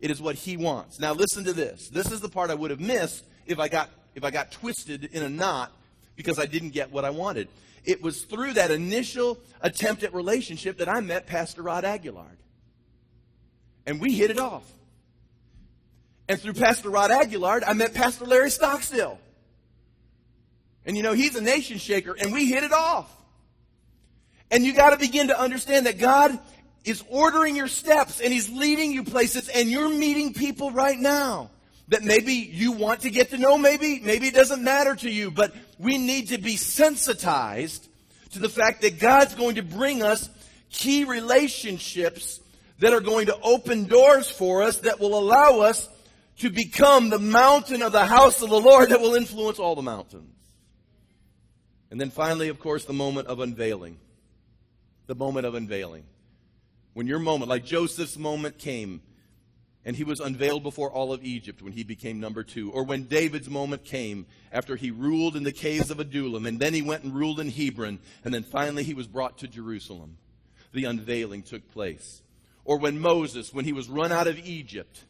It is what He wants. Now listen to this. This is the part I would have missed if I got, if I got twisted in a knot because I didn't get what I wanted. It was through that initial attempt at relationship that I met Pastor Rod Aguillard. And we hit it off. And through Pastor Rod Aguillard, I met Pastor Larry Stockstill. And you know, he's a nation shaker, and we hit it off. And you got to begin to understand that God is ordering your steps and He's leading you places, and you're meeting people right now that maybe you want to get to know, maybe, maybe it doesn't matter to you, but we need to be sensitized to the fact that God's going to bring us key relationships that are going to open doors for us that will allow us to become the mountain of the house of the Lord that will influence all the mountains. And then finally, of course, the moment of unveiling. The moment of unveiling. When your moment, like Joseph's moment came, and he was unveiled before all of Egypt when he became number two. Or when David's moment came after he ruled in the caves of Adullam, and then he went and ruled in Hebron, and then finally he was brought to Jerusalem. The unveiling took place. Or when Moses, when he was run out of Egypt,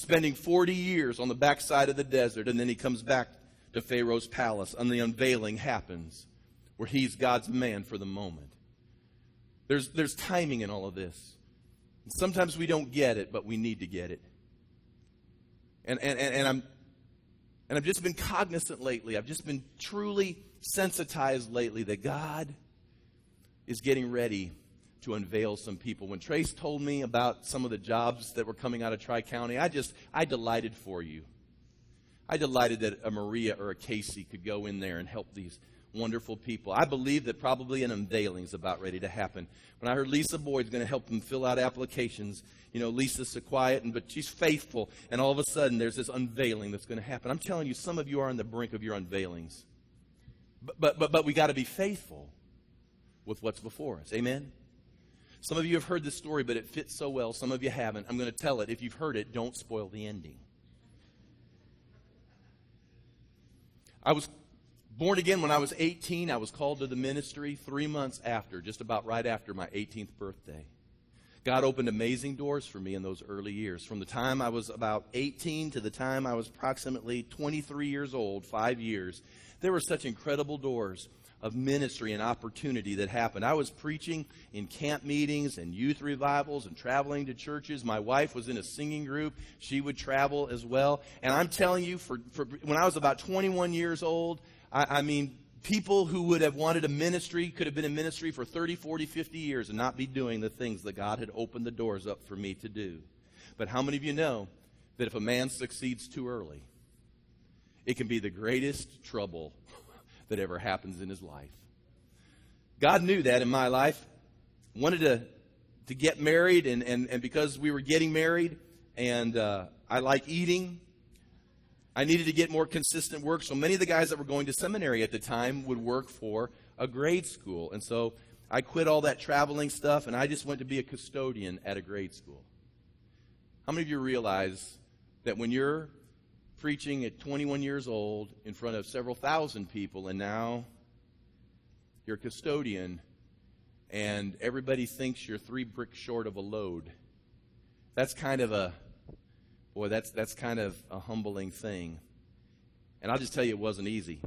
spending 40 years on the backside of the desert, and then he comes back to Pharaoh's palace, and the unveiling happens where he's God's man for the moment. There's, there's timing in all of this. Sometimes we don't get it, but we need to get it. And, and, and, and I'm and I've just been cognizant lately. I've just been truly sensitized lately that God is getting ready to unveil some people. When Trace told me about some of the jobs that were coming out of Tri County, I just, I delighted for you. I delighted that a Maria or a Casey could go in there and help these wonderful people. I believe that probably an unveiling is about ready to happen. When I heard Lisa Boyd's going to help them fill out applications, you know, Lisa's so quiet, and, but she's faithful, and all of a sudden there's this unveiling that's going to happen. I'm telling you, some of you are on the brink of your unveilings. But, but, but, but we got to be faithful with what's before us. Amen? Some of you have heard this story, but it fits so well. Some of you haven't. I'm going to tell it. If you've heard it, don't spoil the ending. I was born again when I was 18. I was called to the ministry three months after, just about right after my 18th birthday. God opened amazing doors for me in those early years. From the time I was about 18 to the time I was approximately 23 years old, five years, there were such incredible doors of ministry and opportunity that happened. I was preaching in camp meetings and youth revivals and traveling to churches. My wife was in a singing group. She would travel as well. And I'm telling you, for, for when I was about 21 years old, I, I mean, people who would have wanted a ministry could have been in ministry for 30, 40, 50 years and not be doing the things that God had opened the doors up for me to do. But how many of you know that if a man succeeds too early, it can be the greatest trouble that ever happens in his life? God knew that in my life. Wanted to, to get married, and, and, and because we were getting married, and uh, I like eating, I needed to get more consistent work. So many of the guys that were going to seminary at the time would work for a grade school. And so I quit all that traveling stuff and I just went to be a custodian at a grade school. How many of you realize that when you're preaching at 21 years old in front of several thousand people and now you're a custodian and everybody thinks you're three bricks short of a load? That's kind of a Boy, that's, that's kind of a humbling thing. And I'll just tell you, it wasn't easy.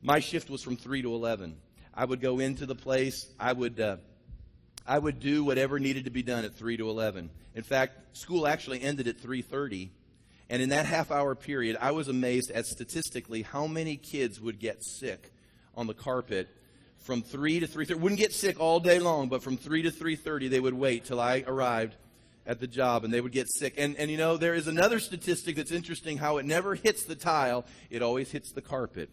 My shift was from 3 to 11. I would go into the place. I would, uh, I would do whatever needed to be done at 3 to 11. In fact, school actually ended at 3.30. And in that half hour period, I was amazed at statistically how many kids would get sick on the carpet from 3 to 3.30. Wouldn't get sick all day long, but from 3 to 3.30, they would wait till I arrived at the job and they would get sick. And, and you know, there is another statistic that's interesting how it never hits the tile, it always hits the carpet.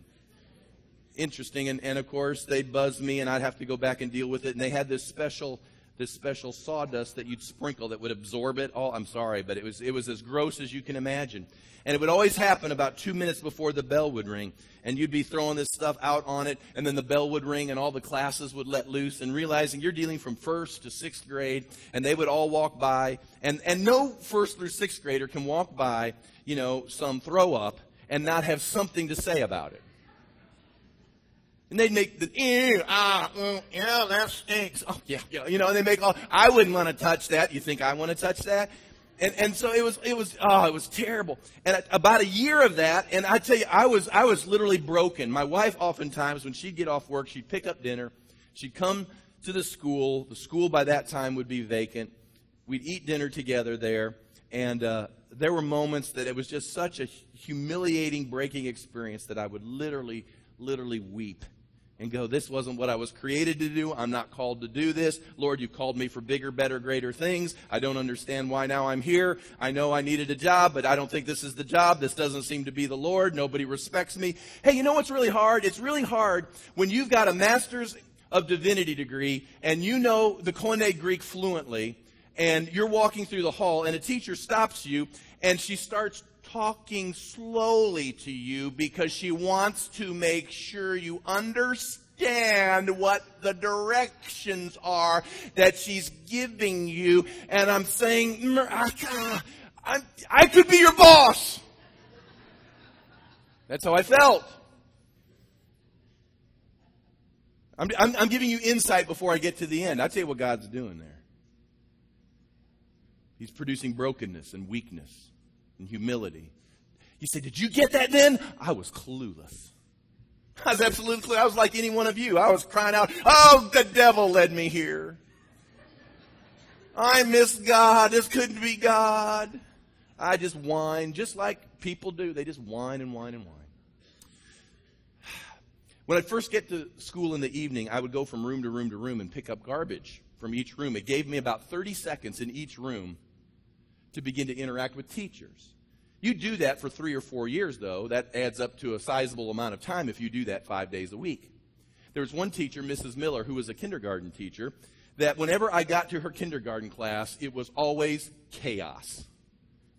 Interesting. And, and of course, they'd buzz me and I'd have to go back and deal with it. And they had this special this special sawdust that you'd sprinkle that would absorb it. Oh, I'm sorry, but it was it was as gross as you can imagine. And it would always happen about two minutes before the bell would ring. And you'd be throwing this stuff out on it, and then the bell would ring, and all the classes would let loose, and realizing you're dealing from first to sixth grade, and they would all walk by. And, and no first through sixth grader can walk by, you know, some throw up and not have something to say about it. And they'd make the, ew, ah, mm, yeah, that stinks. Oh, yeah, yeah. You know, they make all, I wouldn't want to touch that. You think I want to touch that? And, and so it was, it was, oh, it was terrible. And about a year of that, and I tell you, I was, I was literally broken. My wife oftentimes, when she'd get off work, she'd pick up dinner. She'd come to the school. The school by that time would be vacant. We'd eat dinner together there. And uh, there were moments that it was just such a humiliating, breaking experience that I would literally, literally weep and go, This wasn't what I was created to do. I'm not called to do this. Lord, you called me for bigger, better, greater things. I don't understand why now I'm here. I know I needed a job, but I don't think this is the job. This doesn't seem to be the Lord. Nobody respects me. Hey, you know what's really hard? It's really hard when you've got a master's of divinity degree and you know the Koine Greek fluently and you're walking through the hall and a teacher stops you and she starts talking slowly to you because she wants to make sure you understand what the directions are that she's giving you. And I'm saying, I, I could be your boss. That's how I felt. I'm, I'm, I'm, giving you insight before I get to the end. I'll tell you what God's doing there. He's producing brokenness and weakness and humility. You say, Did you get that then? I was clueless. I was absolutely clueless. I was like any one of you. I was crying out, Oh, the devil led me here. I miss God. This couldn't be God. I just whine, just like people do. They just whine and whine and whine. When I'd first get to school in the evening, I would go from room to room to room and pick up garbage from each room. It gave me about 30 seconds in each room to begin to interact with teachers. You do that for three or four years, though. That adds up to a sizable amount of time if you do that five days a week. There was one teacher, Mrs. Miller, who was a kindergarten teacher, that whenever I got to her kindergarten class, it was always chaos.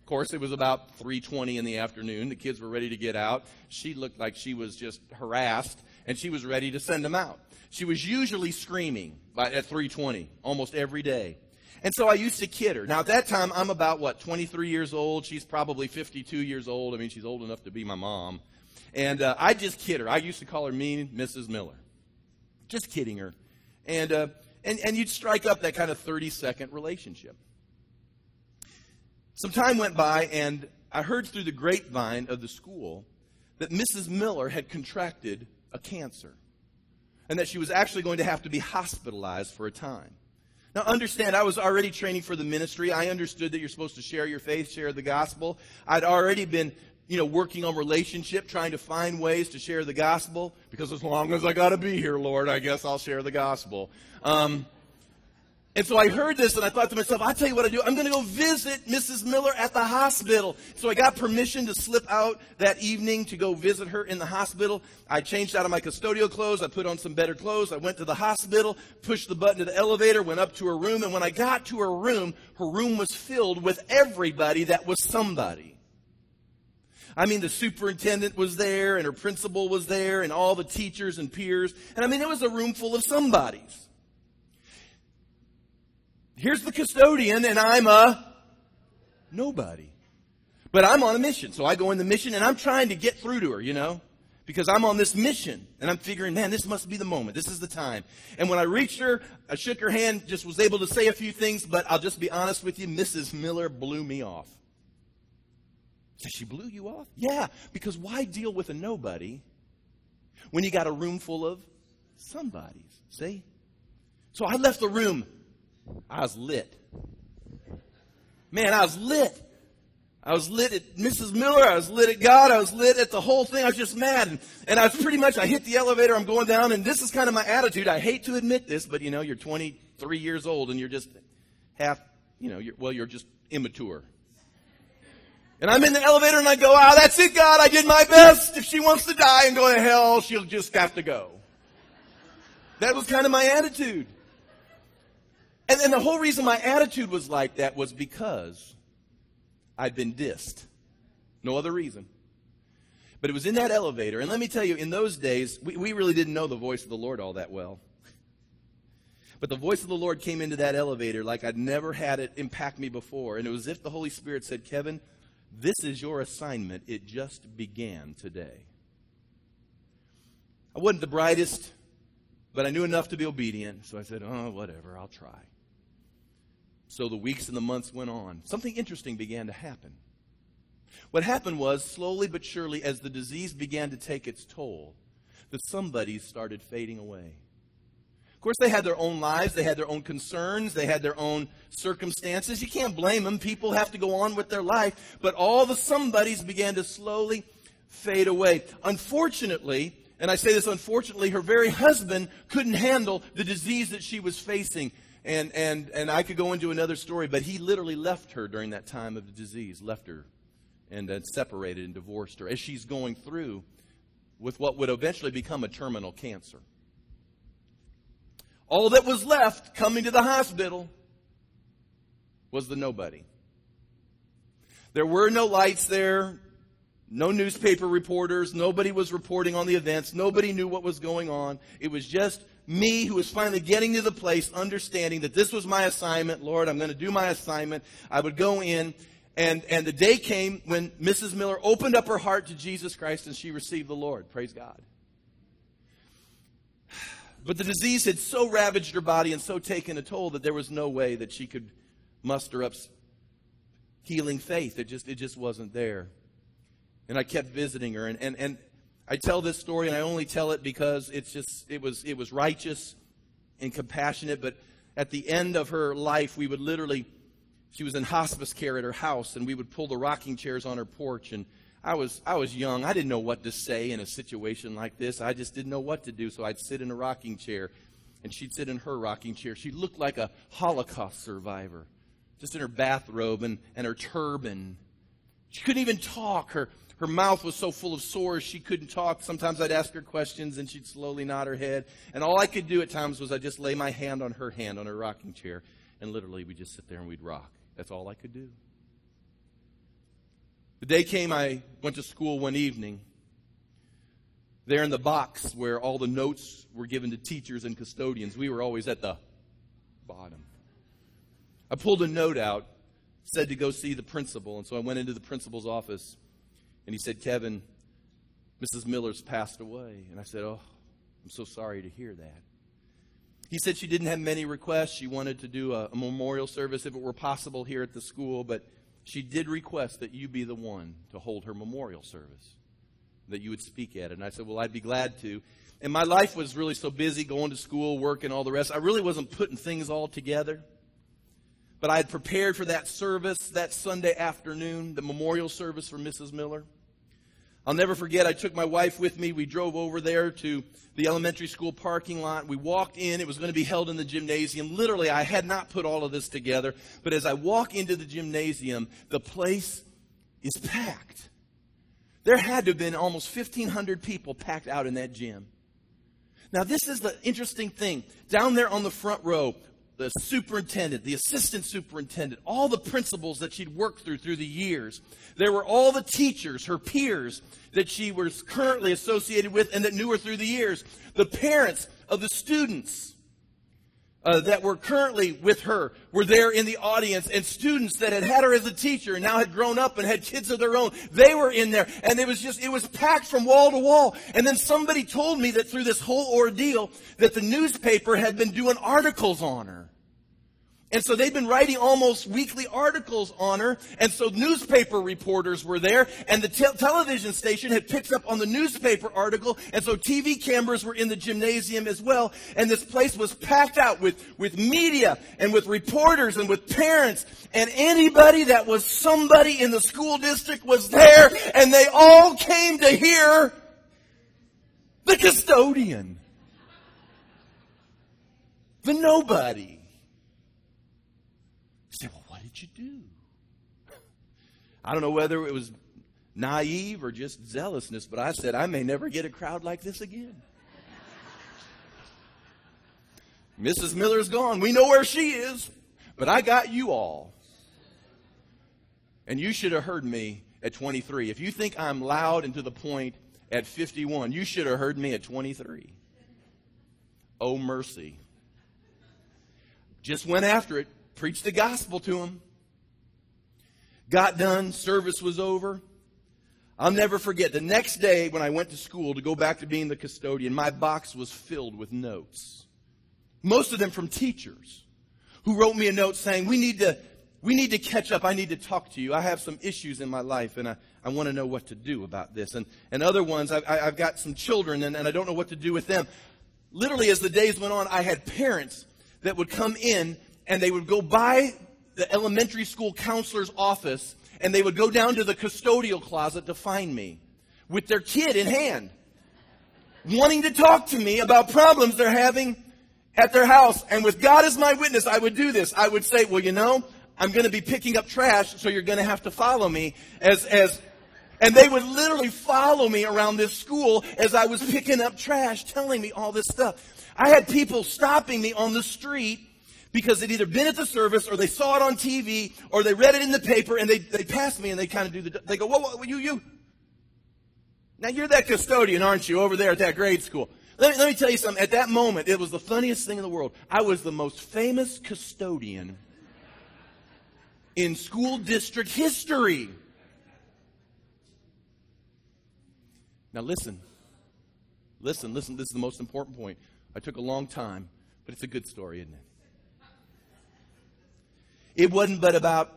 Of course, it was about 3:20 in the afternoon. The kids were ready to get out. She looked like she was just harassed, and she was ready to send them out. She was usually screaming by, at 3:20 almost every day. And so I used to kid her. Now at that time, I'm about what 23 years old. She's probably 52 years old. I mean, she's old enough to be my mom. And uh, I just kid her. I used to call her mean Mrs. Miller, just kidding her. And uh, and and you'd strike up that kind of 30 second relationship. Some time went by, and I heard through the grapevine of the school that Mrs. Miller had contracted a cancer and that she was actually going to have to be hospitalized for a time. Now, understand, I was already training for the ministry. I understood that you're supposed to share your faith, share the gospel. I'd already been, you know, working on relationship, trying to find ways to share the gospel, because as long as I got to be here, Lord, I guess I'll share the gospel. Um, and so I heard this and I thought to myself, I'll tell you what I do. I'm going to go visit Mrs. Miller at the hospital. So I got permission to slip out that evening to go visit her in the hospital. I changed out of my custodial clothes. I put on some better clothes. I went to the hospital, pushed the button to the elevator, went up to her room. And when I got to her room, her room was filled with everybody that was somebody. I mean, the superintendent was there and her principal was there and all the teachers and peers. And I mean, it was a room full of somebodies. Here's the custodian, and I'm a nobody. But I'm on a mission. So I go in the mission, and I'm trying to get through to her, you know? Because I'm on this mission. And I'm figuring, man, this must be the moment. This is the time. And when I reached her, I shook her hand, just was able to say a few things, but I'll just be honest with you, Mrs. Miller blew me off. So she blew you off? Yeah, because why deal with a nobody when you got a room full of somebodies? See? So I left the room I was lit. Man, I was lit. I was lit at Mrs. Miller. I was lit at God. I was lit at the whole thing. I was just mad. And, and I was pretty much, I hit the elevator. I'm going down. And this is kind of my attitude. I hate to admit this, but you know, you're 23 years old and you're just half, you know, you're, well, you're just immature. And I'm in the elevator and I go, ah, that's it, God. I did my best. If she wants to die and go to hell, she'll just have to go. That was kind of my attitude. And, the whole reason my attitude was like that was because I'd been dissed. No other reason. But it was in that elevator. And let me tell you, in those days, we, we really didn't know the voice of the Lord all that well. But the voice of the Lord came into that elevator like I'd never had it impact me before. And it was as if the Holy Spirit said, Kevin, this is your assignment. It just began today. I wasn't the brightest, but I knew enough to be obedient. So I said, oh, whatever, I'll try. So the weeks and the months went on. Something interesting began to happen. What happened was, slowly but surely, as the disease began to take its toll, the somebodies started fading away. Of course, they had their own lives, they had their own concerns, they had their own circumstances. You can't blame them. People have to go on with their life. But all the somebodies began to slowly fade away. Unfortunately, and I say this unfortunately, her very husband couldn't handle the disease that she was facing. And, and, and I could go into another story, but he literally left her during that time of the disease, left her and then separated and divorced her as she's going through with what would eventually become a terminal cancer. All that was left coming to the hospital was the nobody. There were no lights there, no newspaper reporters, nobody was reporting on the events, nobody knew what was going on. It was just me who was finally getting to the place, understanding that this was my assignment. Lord, I'm going to do my assignment. I would go in. And, and the day came when Mrs. Miller opened up her heart to Jesus Christ and she received the Lord. Praise God. But the disease had so ravaged her body and so taken a toll that there was no way that she could muster up healing faith. It just, it just wasn't there. And I kept visiting her. And, and, and I tell this story, and I only tell it because it's just, it was, it was righteous and compassionate. But at the end of her life, we would literally, she was in hospice care at her house, and we would pull the rocking chairs on her porch. And I was, I was young. I didn't know what to say in a situation like this. I just didn't know what to do. So I'd sit in a rocking chair, and she'd sit in her rocking chair. She looked like a Holocaust survivor, just in her bathrobe and, and her turban. She couldn't even talk. Her, her mouth was so full of sores she couldn't talk. Sometimes I'd ask her questions and she'd slowly nod her head. And all I could do at times was I'd just lay my hand on her hand on her rocking chair. And literally we'd just sit there and we'd rock. That's all I could do. The day came I went to school one evening. There in the box where all the notes were given to teachers and custodians, we were always at the bottom. I pulled a note out, said to go see the principal, and so I went into the principal's office. And he said, Kevin, Mrs. Miller's passed away. And I said, Oh, I'm so sorry to hear that. He said she didn't have many requests. She wanted to do a, a, memorial service if it were possible here at the school, but she did request that you be the one to hold her memorial service, that you would speak at it. And I said, Well, I'd be glad to. And my life was really so busy going to school, work, and all the rest. I really wasn't putting things all together. But I had prepared for that service that Sunday afternoon, the memorial service for Mrs. Miller. I'll never forget, I took my wife with me. We drove over there to the elementary school parking lot. We walked in. It was going to be held in the gymnasium. Literally, I had not put all of this together. But as I walk into the gymnasium, the place is packed. There had to have been almost 1,500 people packed out in that gym. Now, this is the interesting thing. Down there on the front row, the superintendent, the assistant superintendent, all the principals that she'd worked through through the years. There were all the teachers, her peers, that she was currently associated with and that knew her through the years. The parents of the students uh, that were currently with her were there in the audience, and students that had had her as a teacher and now had grown up and had kids of their own, they were in there. And it was just, it was packed from wall to wall. And then somebody told me that through this whole ordeal, that the newspaper had been doing articles on her. And so they'd been writing almost weekly articles on her. And so newspaper reporters were there and the te- television station had picked up on the newspaper article. And so TV cameras were in the gymnasium as well. And this place was packed out with, with media and with reporters and with parents and anybody that was somebody in the school district was there and they all came to hear the custodian. The nobody you do? I don't know whether it was naive or just zealousness, but I said, I may never get a crowd like this again. Mrs. Miller's gone. We know where she is, but I got you all. And you should have heard me at 23. If you think I'm loud and to the point at 51, you should have heard me at 23. Oh, mercy. Just went after it, preached the gospel to him. Got done, service was over. I'll never forget the next day when I went to school to go back to being the custodian, my box was filled with notes. Most of them from teachers who wrote me a note saying, We need to, we need to catch up. I need to talk to you. I have some issues in my life and I, I want to know what to do about this. And, and other ones, I, I, I've got some children and, and I don't know what to do with them. Literally, as the days went on, I had parents that would come in and they would go by the elementary school counselor's office and they would go down to the custodial closet to find me with their kid in hand, wanting to talk to me about problems they're having at their house. And with God as my witness, I would do this. I would say, well, you know, I'm going to be picking up trash, so you're going to have to follow me as, as, and they would literally follow me around this school as I was picking up trash, telling me all this stuff. I had people stopping me on the street because they'd either been at the service or they saw it on TV or they read it in the paper and they, they passed me and they kind of do the, they go, whoa, whoa, you, you. Now you're that custodian, aren't you, over there at that grade school? Let me, let me tell you something. At that moment, it was the funniest thing in the world. I was the most famous custodian in school district history. Now listen. Listen, listen. This is the most important point. I took a long time, but it's a good story, isn't it? It wasn't but about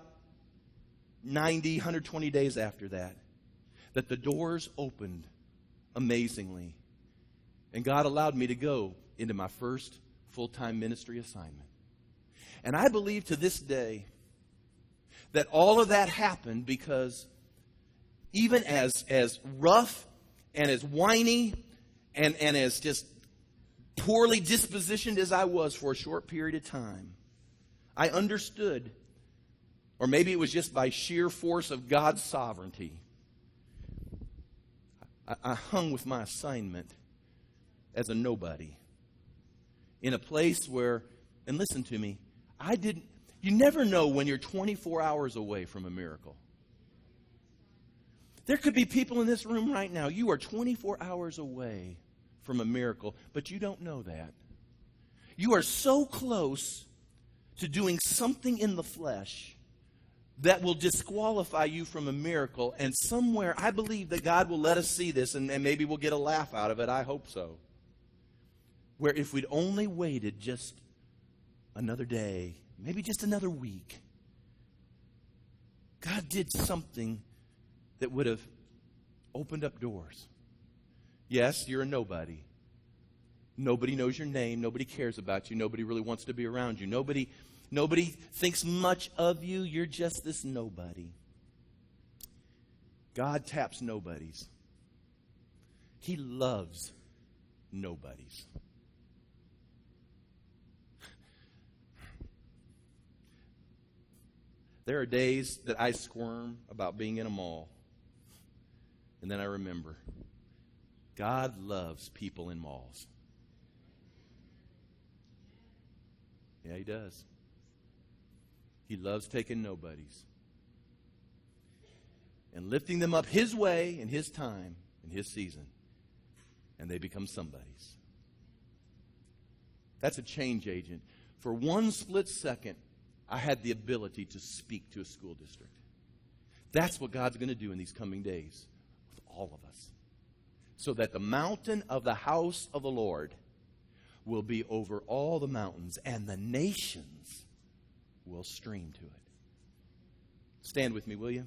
90, 120 days after that, that the doors opened amazingly. And God allowed me to go into my first full time ministry assignment. And I believe to this day that all of that happened because even as, as rough and as whiny and, and as just poorly dispositioned as I was for a short period of time, I understood, or maybe it was just by sheer force of God's sovereignty, I, I hung with my assignment as a nobody in a place where, and listen to me, I didn't, you never know when you're 24 hours away from a miracle. There could be people in this room right now, you are 24 hours away from a miracle, but you don't know that. You are so close to doing something in the flesh that will disqualify you from a miracle. And somewhere, I believe that God will let us see this, and, and maybe we'll get a laugh out of it. I hope so. Where if we'd only waited just another day, maybe just another week, God did something that would have opened up doors. Yes, you're a nobody. Nobody knows your name. Nobody cares about you. Nobody really wants to be around you. Nobody, nobody thinks much of you. You're just this nobody. God taps nobodies. He loves nobodies. There are days that I squirm about being in a mall. And then I remember God loves people in malls. Yeah, He does. He loves taking nobodies and lifting them up His way in His time, in His season, and they become somebody's. That's a change agent. For one split second, I had the ability to speak to a school district. That's what God's going to do in these coming days with all of us. So that the mountain of the house of the Lord will be over all the mountains, and the nations will stream to it. Stand with me, will you?